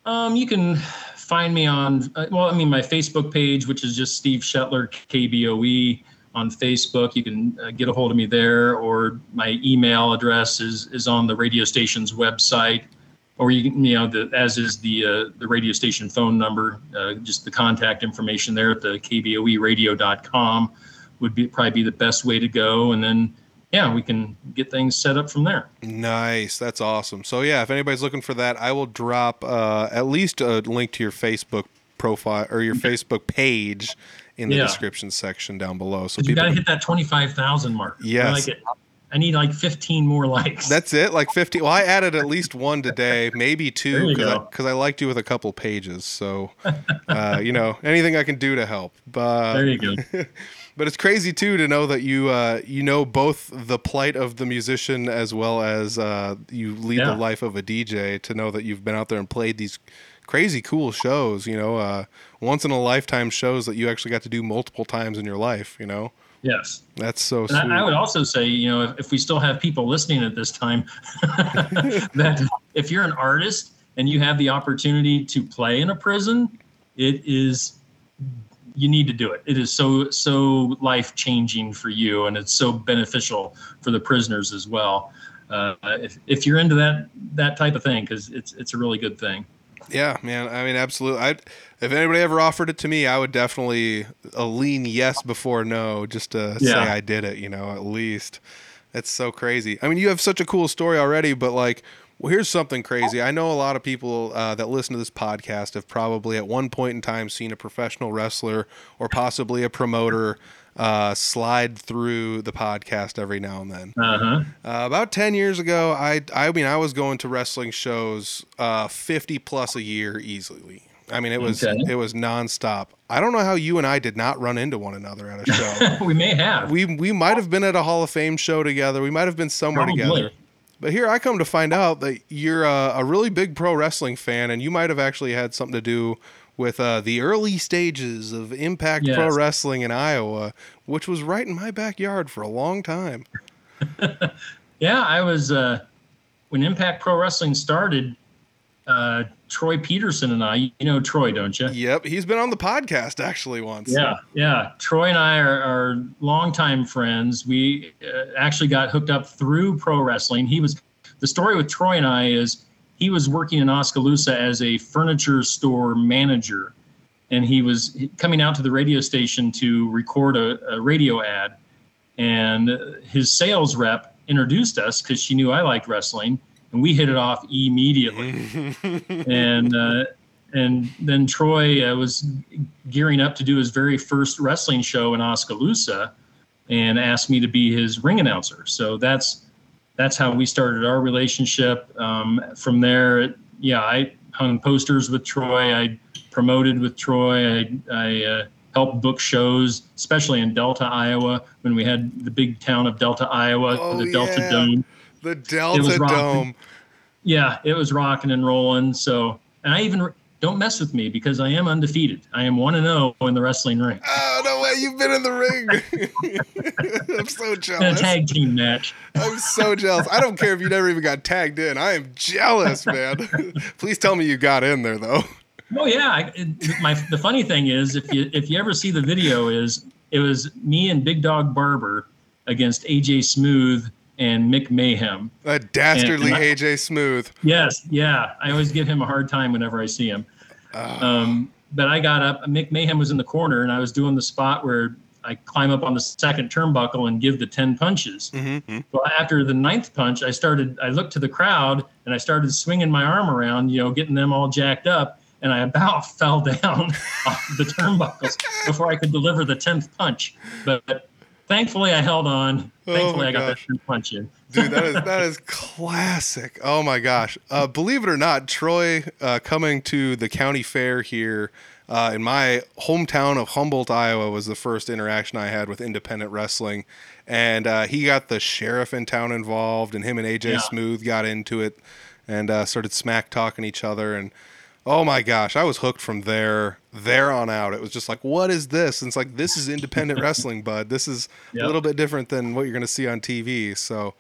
Um, you can find me on uh, well, I mean, my Facebook page, which is just Steve Shetler KBOE on Facebook. You can uh, get a hold of me there, or my email address is is on the radio station's website, or you can, you know, the as is the uh, the radio station phone number, uh, just the contact information there at the kboeradio.com would be probably be the best way to go, and then yeah, we can get things set up from there. Nice. That's awesome. So yeah, if anybody's looking for that, I will drop uh, at least a link to your Facebook profile or your Facebook page in the Yeah. description section down below. So you got to hit that 25,000 mark. I Yes. like. I need like 15 more likes. that's it, like 50. Well, I added at least one today, maybe two, because I, I liked you with a couple pages. So, uh, you know, anything I can do to help. But there you go. But it's crazy too to know that you uh, you know both the plight of the musician as well as uh, you lead Yeah. the life of a DJ. To know that you've been out there and played these crazy cool shows, you know, uh, once in a lifetime shows that you actually got to do multiple times in your life. You know, Yes. that's so And. I, I would also say, you know, if, if we still have people listening at this time, that if you're an artist and you have the opportunity to play in a prison, it is you need to do it. It is so so life changing for you, and it's so beneficial for the prisoners as well. Uh, if, if you're into that that type of thing, because it's it's a really good thing. Yeah, man. I mean, absolutely. I if anybody ever offered it to me, I would definitely a lean yes before no, just to say I did it. You know, at least. that's so crazy. I mean, you have such a cool story already, but like, well, here's something crazy. I know a lot of people uh, that listen to this podcast have probably at one point in time seen a professional wrestler or possibly a promoter uh, slide through the podcast every now and then. Uh-huh. Uh, about 10 years ago, I, I mean, I was going to wrestling shows uh, 50 plus a year easily. I mean, it was Okay. it was nonstop. I don't know how you and I did not run into one another at a show. we may have. we we might have been at a Hall of Fame show together. We might have been somewhere Probably. together. But here I come to find out that you're a, a really big pro wrestling fan, and you might have actually had something to do with uh, the early stages of Impact Pro Wrestling in Iowa, which was right in my backyard for a long time. Yeah, I was uh, when Impact Pro Wrestling started. Uh, Troy Peterson and I, you know Troy, don't you? Yep, he's been on the podcast actually once. Yeah, yeah. Troy and I are, are longtime friends. We uh, actually got hooked up through pro wrestling. He was the story with Troy and I is he was working in Oskaloosa as a furniture store manager, and he was coming out to the radio station to record a, a radio ad, and his sales rep introduced us because she knew I liked wrestling, and we hit it off immediately and uh, and then Troy uh, was gearing up to do his very first wrestling show in Oskaloosa, and asked me to be his ring announcer. So that's that's how we started our relationship. Um, from there, yeah, I hung posters with Troy. I promoted with Troy. I, I uh, helped book shows, especially in Delta, Iowa, when we had the big town of Delta, Iowa, Oh, the Delta yeah. Dome The Delta. Dome. yeah, it was rocking and rolling. So, and I even don't mess with me because I am undefeated. I am one and zero in the wrestling ring Oh no way! You've been in the ring. I'm so jealous. in a tag team match. I'm so jealous. I don't care if you never even got tagged in. I am jealous, man. Please tell me you got in there though. Oh yeah, I, it, my the funny thing is if you if you ever see the video is it was me and Big Dog Barber against AJ Smooth and Mick Mayhem. That dastardly And I- AJ Smooth. Yes, yeah, I always give him a hard time whenever I see him. Um, but I got up. Mick Mayhem was in the corner, and I was doing the spot where I climb up on the second turnbuckle and give the ten punches. Mm-hmm. Well, after the ninth punch, I started. I looked to the crowd and I started swinging my arm around, you know, getting them all jacked up, and I about fell down off the turnbuckles before I could deliver the tenth punch. But, thankfully, I held on. Oh Thankfully, my I got gosh. that punch in. Dude, that is that is classic. Oh my gosh! Uh, believe it or not, Troy uh, coming to the county fair here uh, in my hometown of Humboldt, Iowa, was the first interaction I had with independent wrestling, and uh, he got the sheriff in town involved, and him and AJ Yeah. Smooth got into it, and uh, started smack talking each other, and oh my gosh, I was hooked from there there on out. It was just like, what is this? And it's like this is independent wrestling, bud. This is Yep. a little bit different than what you're going to see on TV. So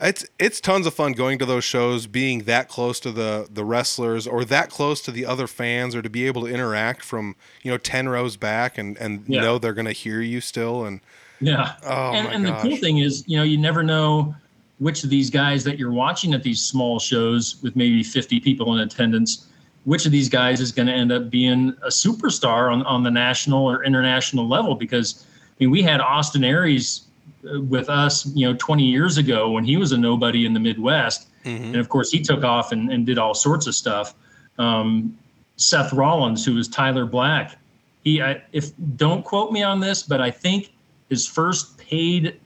it's it's tons of fun going to those shows, being that close to the the wrestlers or that close to the other fans, or to be able to interact from you know ten rows back and and Yeah. know they're going to hear you still. And Yeah. Oh, and my and the cool thing is, you know, you never know which of these guys that you're watching at these small shows with maybe 50 people in attendance, which of these guys is going to end up being a superstar on, on the national or international level. Because, I mean, we had Austin Aries uh, with us, you know, 20 years ago when he was a nobody in the Midwest. And of course, he took off and, and did all sorts of stuff. Um, Seth Rollins, who was Tyler Black, he, I, if don't quote me on this, but I think his first paid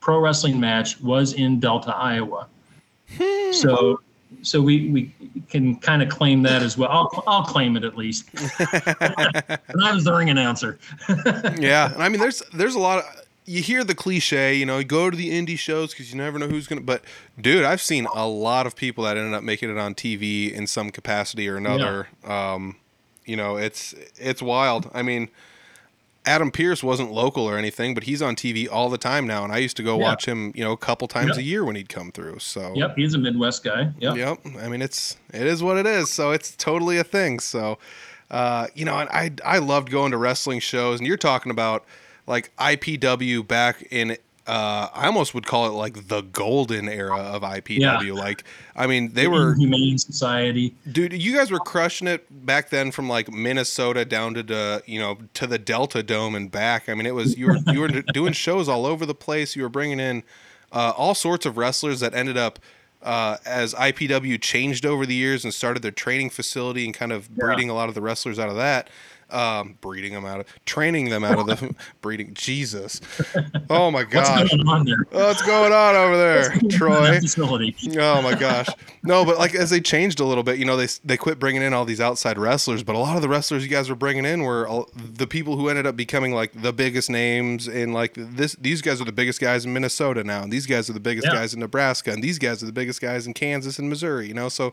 pro wrestling match was in Delta, Iowa. So, so we we can kind of claim that as well. I'll I'll claim it at least. and I was the ring announcer. yeah, and I mean, there's there's a lot of you hear the cliche, you know, you go to the indie shows because you never know who's gonna. But dude, I've seen a lot of people that ended up making it on TV in some capacity or another. Um, you know, it's it's wild. I mean, Adam Pearce wasn't local or anything, but he's on TV all the time now, and I used to go Yeah. watch him, you know, a couple times a year when he'd come through. So Yep, he's a Midwest guy. Yep. Yep. I mean, it's it is what it is. So it's totally a thing. So, uh, you know, and I I loved going to wrestling shows, and you're talking about like IPW back in. Uh, I almost would call it like the golden era of IPW. Like, I mean, they were, Humane Society. dude. You guys were crushing it back then, from like Minnesota down to the, you know, to the Delta Dome and back. I mean, it was you were you were doing shows all over the place. You were bringing in uh, all sorts of wrestlers that ended up uh, as IPW changed over the years and started their training facility and kind of breeding a lot of the wrestlers out of that. Um, breeding them out of, training them out of the breeding. Jesus, oh my What's going on there? what's going on over there, What's going on in Troy? Oh my gosh. No, but like as they changed a little bit, you know, they they quit bringing in all these outside wrestlers, but a lot of the wrestlers you guys were bringing in were all, the people who ended up becoming like the biggest names in like this these guys are the biggest guys in Minnesota now, and these guys are the biggest Yeah. guys in Nebraska, and these guys are the biggest guys in Kansas and Missouri, you know. So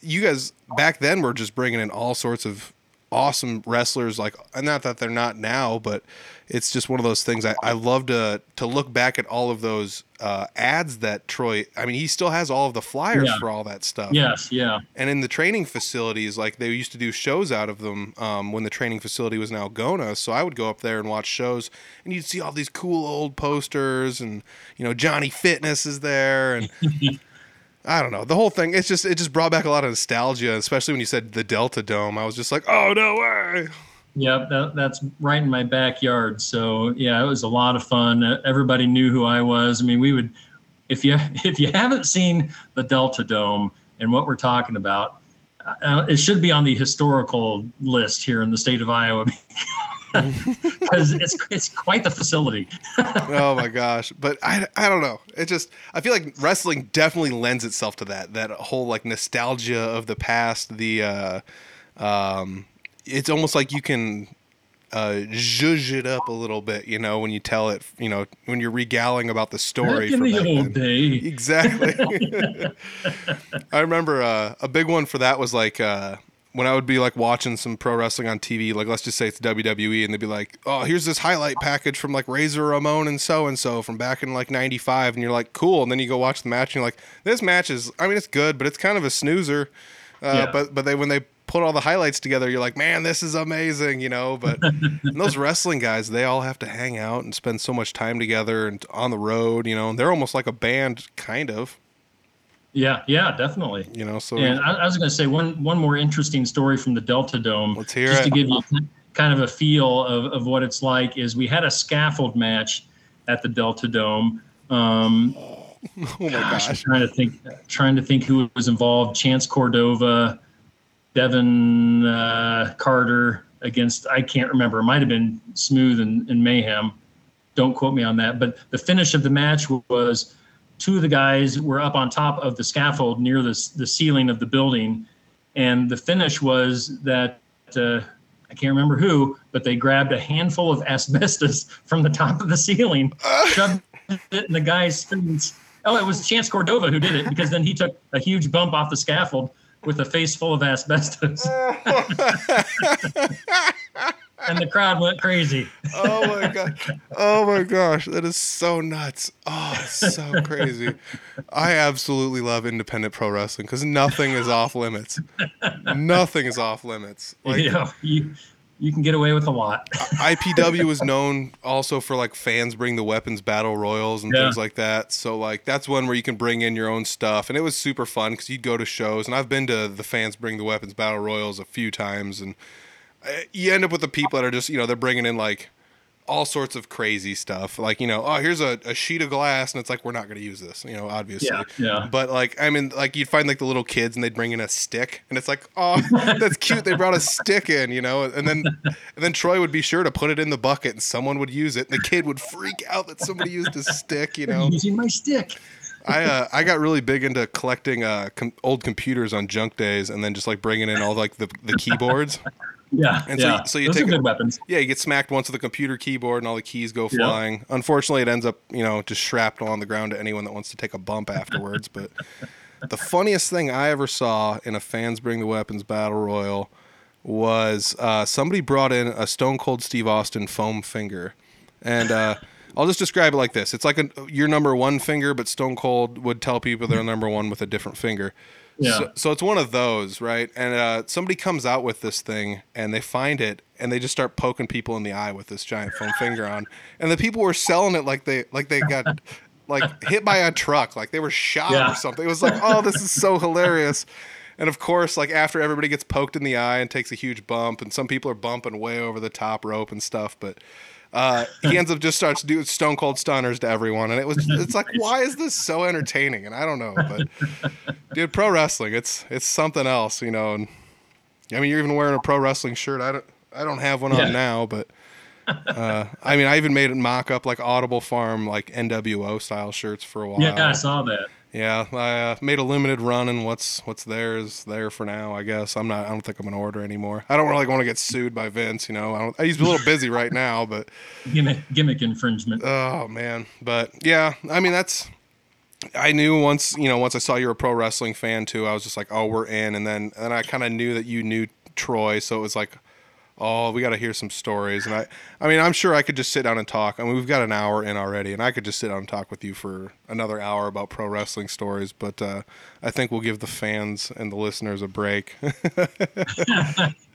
you guys back then were just bringing in all sorts of awesome wrestlers like and not that they're not now but it's just one of those things i, I love to to look back at all of those uh, ads that troy i mean he still has all of the flyers Yeah. for all that stuff Yes, yeah. and in the training facilities like they used to do shows out of them um, when the training facility was now gona so i would go up there and watch shows and you'd see all these cool old posters and you know johnny fitness is there and I don't know the whole thing. It's just it just brought back a lot of nostalgia, especially when you said the Delta Dome. I was just like, oh no way! Yep, that, that's right in my backyard. So yeah, it was a lot of fun. Uh, Everybody knew who I was. I mean, we would, if you if you haven't seen the Delta Dome and what we're talking about, uh, it should be on the historical list here in the state of Iowa because it's it's quite the facility. oh my gosh! But I, I don't know. It just I feel like wrestling definitely lends itself to that that whole like nostalgia of the past. The uh, um, it's almost like you can uh, zhuzh it up a little bit, you know, when you tell it, you know, when you're regaling about the story Back in the old day. Exactly. I remember uh, a big one for that was like uh, when I would be like watching some pro wrestling on TV, like let's just say it's WWE, and they'd be like, "Oh, here's this highlight package from like Razor Ramon and so and so from back in like '95," and you're like, "Cool," and then you go watch the match, and you're like, "This match is, I mean, it's good, but it's kind of a snoozer." Uh, Yeah. But but they when they put all the highlights together, you're like, "Man, this is amazing," you know. But those wrestling guys, they all have to hang out and spend so much time together and on the road, you know. And they're almost like a band, kind of, Yeah, yeah, definitely. you know. So And I, I was going to say one one more interesting story from the Delta Dome. Let's hear just it. to give you kind of a feel of, of what it's like. Is we had a scaffold match at the Delta Dome. Um, oh my gosh, gosh, trying to think, trying to think who was involved. Chance Cordova, Devin uh, Carter against I can't remember. It might have been Smooth and, and Mayhem. Don't quote me on that. But the finish of the match was two of the guys were up on top of the scaffold near the the ceiling of the building, and the finish was that. Uh, I can't remember who, but they grabbed a handful of asbestos from the top of the ceiling, shoved it in the guy's face. Oh, it was Chance Cordova who did it because then he took a huge bump off the scaffold with a face full of asbestos. and the crowd went crazy. oh my god, oh my gosh, that is so nuts. Oh, it's so crazy. I absolutely love independent pro wrestling because nothing is off limits. Nothing is off limits. Like you know, you, you can get away with a lot. IPW is known also for like fans bring the weapons battle royals and Yeah. things like that. So like that's one where you can bring in your own stuff, and it was super fun because you'd go to shows, and I've been to the fans bring the weapons battle royals a few times, and Uh, you end up with the people that are just you know they're bringing in like all sorts of crazy stuff, like you know oh here's a, a sheet of glass, and it's like we're not going to use this, you know obviously. Yeah, yeah. But like I mean, like you'd find like the little kids and they'd bring in a stick, and it's like, oh, that's cute. They brought a stick in, you know, and then and then Troy would be sure to put it in the bucket, and someone would use it, and the kid would freak out that somebody used a stick, you know. Using my stick. I uh, I got really big into collecting uh, com- old computers on junk days, and then just like bringing in all like the the keyboards. Yeah, And so yeah. you- so you Those take are a- weapons. Yeah, you get smacked once with a computer keyboard, and all the keys go Yeah. flying. Unfortunately, it ends up you know just shrapnel on the ground to anyone that wants to take a bump afterwards. but the funniest thing I ever saw in a fans bring the weapons battle royal was uh, somebody brought in a Stone Cold Steve Austin foam finger, and uh, I'll just describe it like this: it's like a, your number one finger, but Stone Cold would tell people they're number one with a different finger. Yeah. So, so it's one of those, right? And uh, somebody comes out with this thing, and they find it, and they just start poking people in the eye with this giant foam finger on, and the people were selling it like they like they got like hit by a truck, like they were shot Yeah. or something. It was like, oh, this is so hilarious. And of course, like after everybody gets poked in the eye and takes a huge bump, and some people are bumping way over the top rope and stuff, but uh, he ends up just starts doing stone cold stunners to everyone, and it was it's like, why is this so entertaining? And I don't know, but dude, pro wrestling, it's it's something else, you know. And I mean, you're even wearing a pro wrestling shirt. I don't I don't have one Yeah. on now, but uh, I mean, I even made it mock up like Audible Farm, like NWO style shirts for a while. Yeah, I saw that. Yeah, I uh, made a limited run, and what's what's there is there for now. I guess I'm not. I don't think I'm gonna order anymore. I don't really want to get sued by Vince. You know, I don't, he's a little busy right now, but Gimmick, gimmick infringement. oh man. But yeah, I mean that's. I knew once you know once I saw you were a pro wrestling fan too. I was just like, oh, we're in, and then and I kind of knew that you knew Troy, so it was like. Oh, we got to hear some stories, and I, I mean, I'm sure I could just sit down and talk. I mean, we've got an hour in already, and I could just sit down and talk with you for another hour about pro wrestling stories. But uh, I think we'll give the fans and the listeners a break.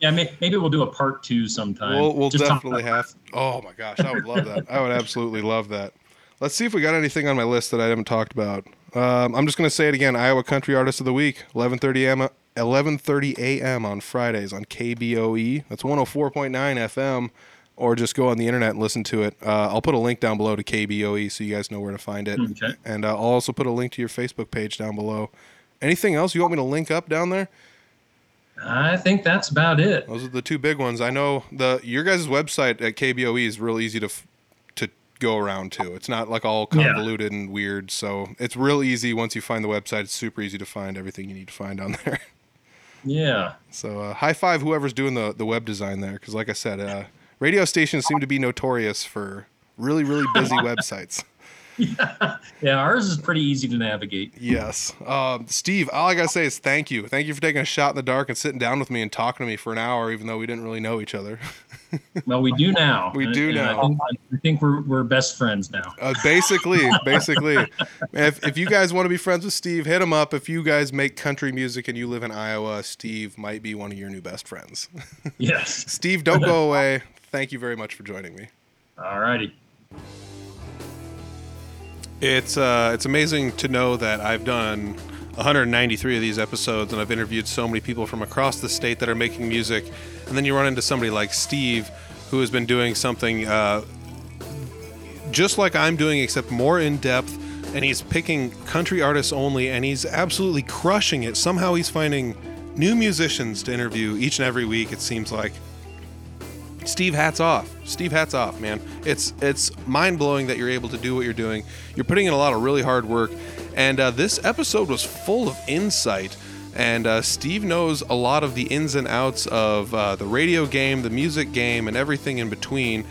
yeah, maybe we'll do a part two sometime. we'll we'll Just definitely have. Oh my gosh, I would love that. I would absolutely love that. Let's see if we got anything on my list that I haven't talked about. Um, I'm just gonna say it again. Iowa Country Artist of the Week, 11:30 a.m. 11:30 a.m. on Fridays on KBOE. That's 104.9 FM. Or just go on the internet and listen to it. Uh, I'll put a link down below to KBOE so you guys know where to find it. Okay. And uh, I'll also put a link to your Facebook page down below. Anything else you want me to link up down there? I think that's about it. Those are the two big ones. I know the your guys' website at KBOE is real easy to f- to go around to. It's not like all Yeah. convoluted and weird. So it's real easy once you find the website. It's super easy to find everything you need to find on there. Yeah. So uh, high five whoever's doing the the web design there, because like I said, uh, radio stations seem to be notorious for really really busy websites. Yeah, yeah, ours is pretty easy to navigate. Yes. Um, Steve, all I got to say is thank you. Thank you for taking a shot in the dark and sitting down with me and talking to me for an hour, even though we didn't really know each other. Well, we do now. We And- do and now. I think, I think we're, we're best friends now. Uh, basically, basically, if, if you guys want to be friends with Steve, hit him up. If you guys make country music and you live in Iowa, Steve might be one of your new best friends. Yes. Steve, don't go away. Thank you very much for joining me. All righty. It's uh, it's amazing to know that I've done 193 of these episodes and I've interviewed so many people from across the state that are making music, and then you run into somebody like Steve, who has been doing something uh, just like I'm doing, except more in depth. And he's picking country artists only, and he's absolutely crushing it. Somehow he's finding new musicians to interview each and every week. It seems like. Steve, hats off. Steve, hats off, man. It's it's mind blowing that you're able to do what you're doing. You're putting in a lot of really hard work, and uh, this episode was full of insight. And uh, Steve knows a lot of the ins and outs of uh, the radio game, the music game, and everything in between.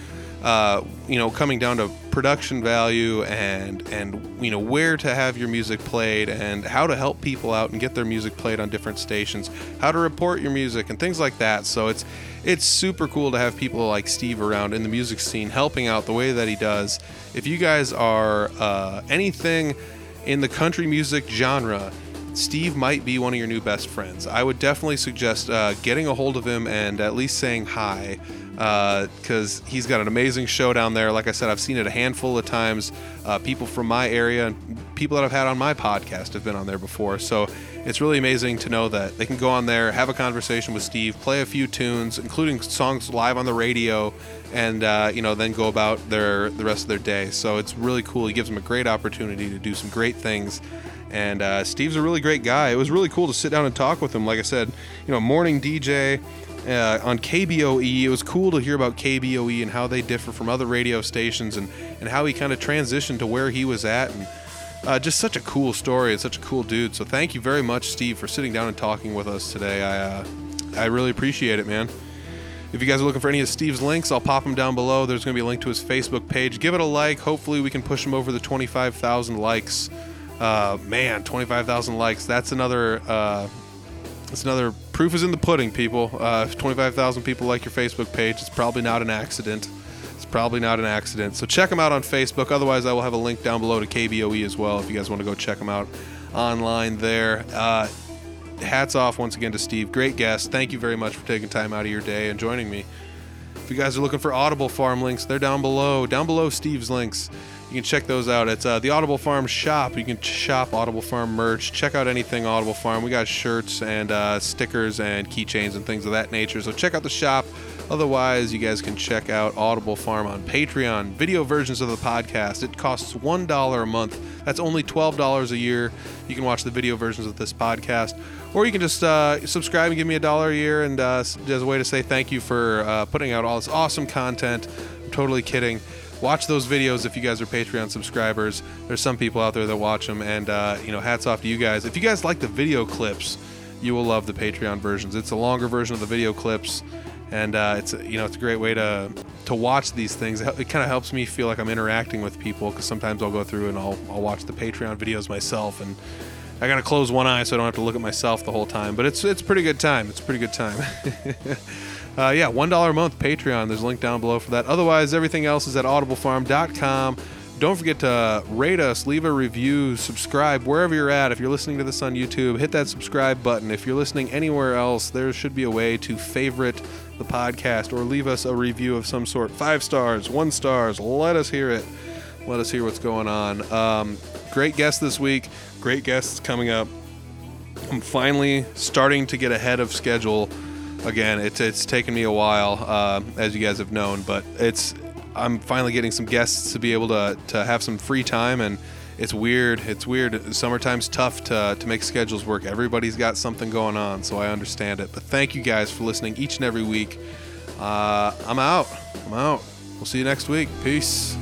Uh, you know, coming down to production value and and you know where to have your music played and how to help people out and get their music played on different stations, how to report your music and things like that. So it's it's super cool to have people like Steve around in the music scene helping out the way that he does. If you guys are uh, anything in the country music genre, Steve might be one of your new best friends. I would definitely suggest uh, getting a hold of him and at least saying hi because he's got an amazing show down there. Like I said, I've seen it a handful of times. Uh, people from my area and people that I've had on my podcast have been on there before. So it's really amazing to know that they can go on there, have a conversation with Steve, play a few tunes, including songs live on the radio, and uh, you know then go about their the rest of their day. So it's really cool. He gives them a great opportunity to do some great things. And uh, Steve's a really great guy. It was really cool to sit down and talk with him. Like I said, you know, morning DJ uh, on KBOE. It was cool to hear about KBOE and how they differ from other radio stations and, and how he kind of transitioned to where he was at. And uh, just such a cool story and such a cool dude. So thank you very much, Steve, for sitting down and talking with us today. I, uh, I really appreciate it, man. If you guys are looking for any of Steve's links, I'll pop them down below. There's going to be a link to his Facebook page. Give it a like. Hopefully, we can push him over the 25,000 likes. Uh, man, 25,000 likes. That's another. Uh, that's another proof is in the pudding, people. Uh, if 25,000 people like your Facebook page, it's probably not an accident. It's probably not an accident. So check them out on Facebook. Otherwise, I will have a link down below to KBOE as well if you guys want to go check them out online there. Uh, hats off once again to Steve. Great guest. Thank you very much for taking time out of your day and joining me. If you guys are looking for Audible Farm links, they're down below. Down below Steve's links. You can check those out. It's uh, the Audible Farm shop. You can shop Audible Farm merch. Check out anything Audible Farm. We got shirts and uh, stickers and keychains and things of that nature. So check out the shop. Otherwise, you guys can check out Audible Farm on Patreon, video versions of the podcast. It costs $1 a month. That's only $12 a year. You can watch the video versions of this podcast, or you can just uh, subscribe and give me a dollar a year, and uh, as a way to say thank you for uh, putting out all this awesome content. I'm totally kidding. Watch those videos if you guys are Patreon subscribers. There's some people out there that watch them, and uh, you know, hats off to you guys. If you guys like the video clips, you will love the Patreon versions. It's a longer version of the video clips and uh, it's you know it's a great way to to watch these things. It kind of helps me feel like I'm interacting with people because sometimes I'll go through and I'll I'll watch the Patreon videos myself, and I gotta close one eye so I don't have to look at myself the whole time. But it's it's pretty good time. It's pretty good time. uh, yeah, one dollar a month Patreon. There's a link down below for that. Otherwise, everything else is at audiblefarm.com. Don't forget to rate us, leave a review, subscribe wherever you're at. If you're listening to this on YouTube, hit that subscribe button. If you're listening anywhere else, there should be a way to favorite the podcast or leave us a review of some sort. Five stars, one stars. Let us hear it. Let us hear what's going on. Um, great guest this week. Great guests coming up. I'm finally starting to get ahead of schedule again. It's it's taken me a while, uh, as you guys have known, but it's I'm finally getting some guests to be able to to have some free time and it's weird. It's weird. Summertime's tough to, to make schedules work. Everybody's got something going on, so I understand it. But thank you guys for listening each and every week. Uh, I'm out. I'm out. We'll see you next week. Peace.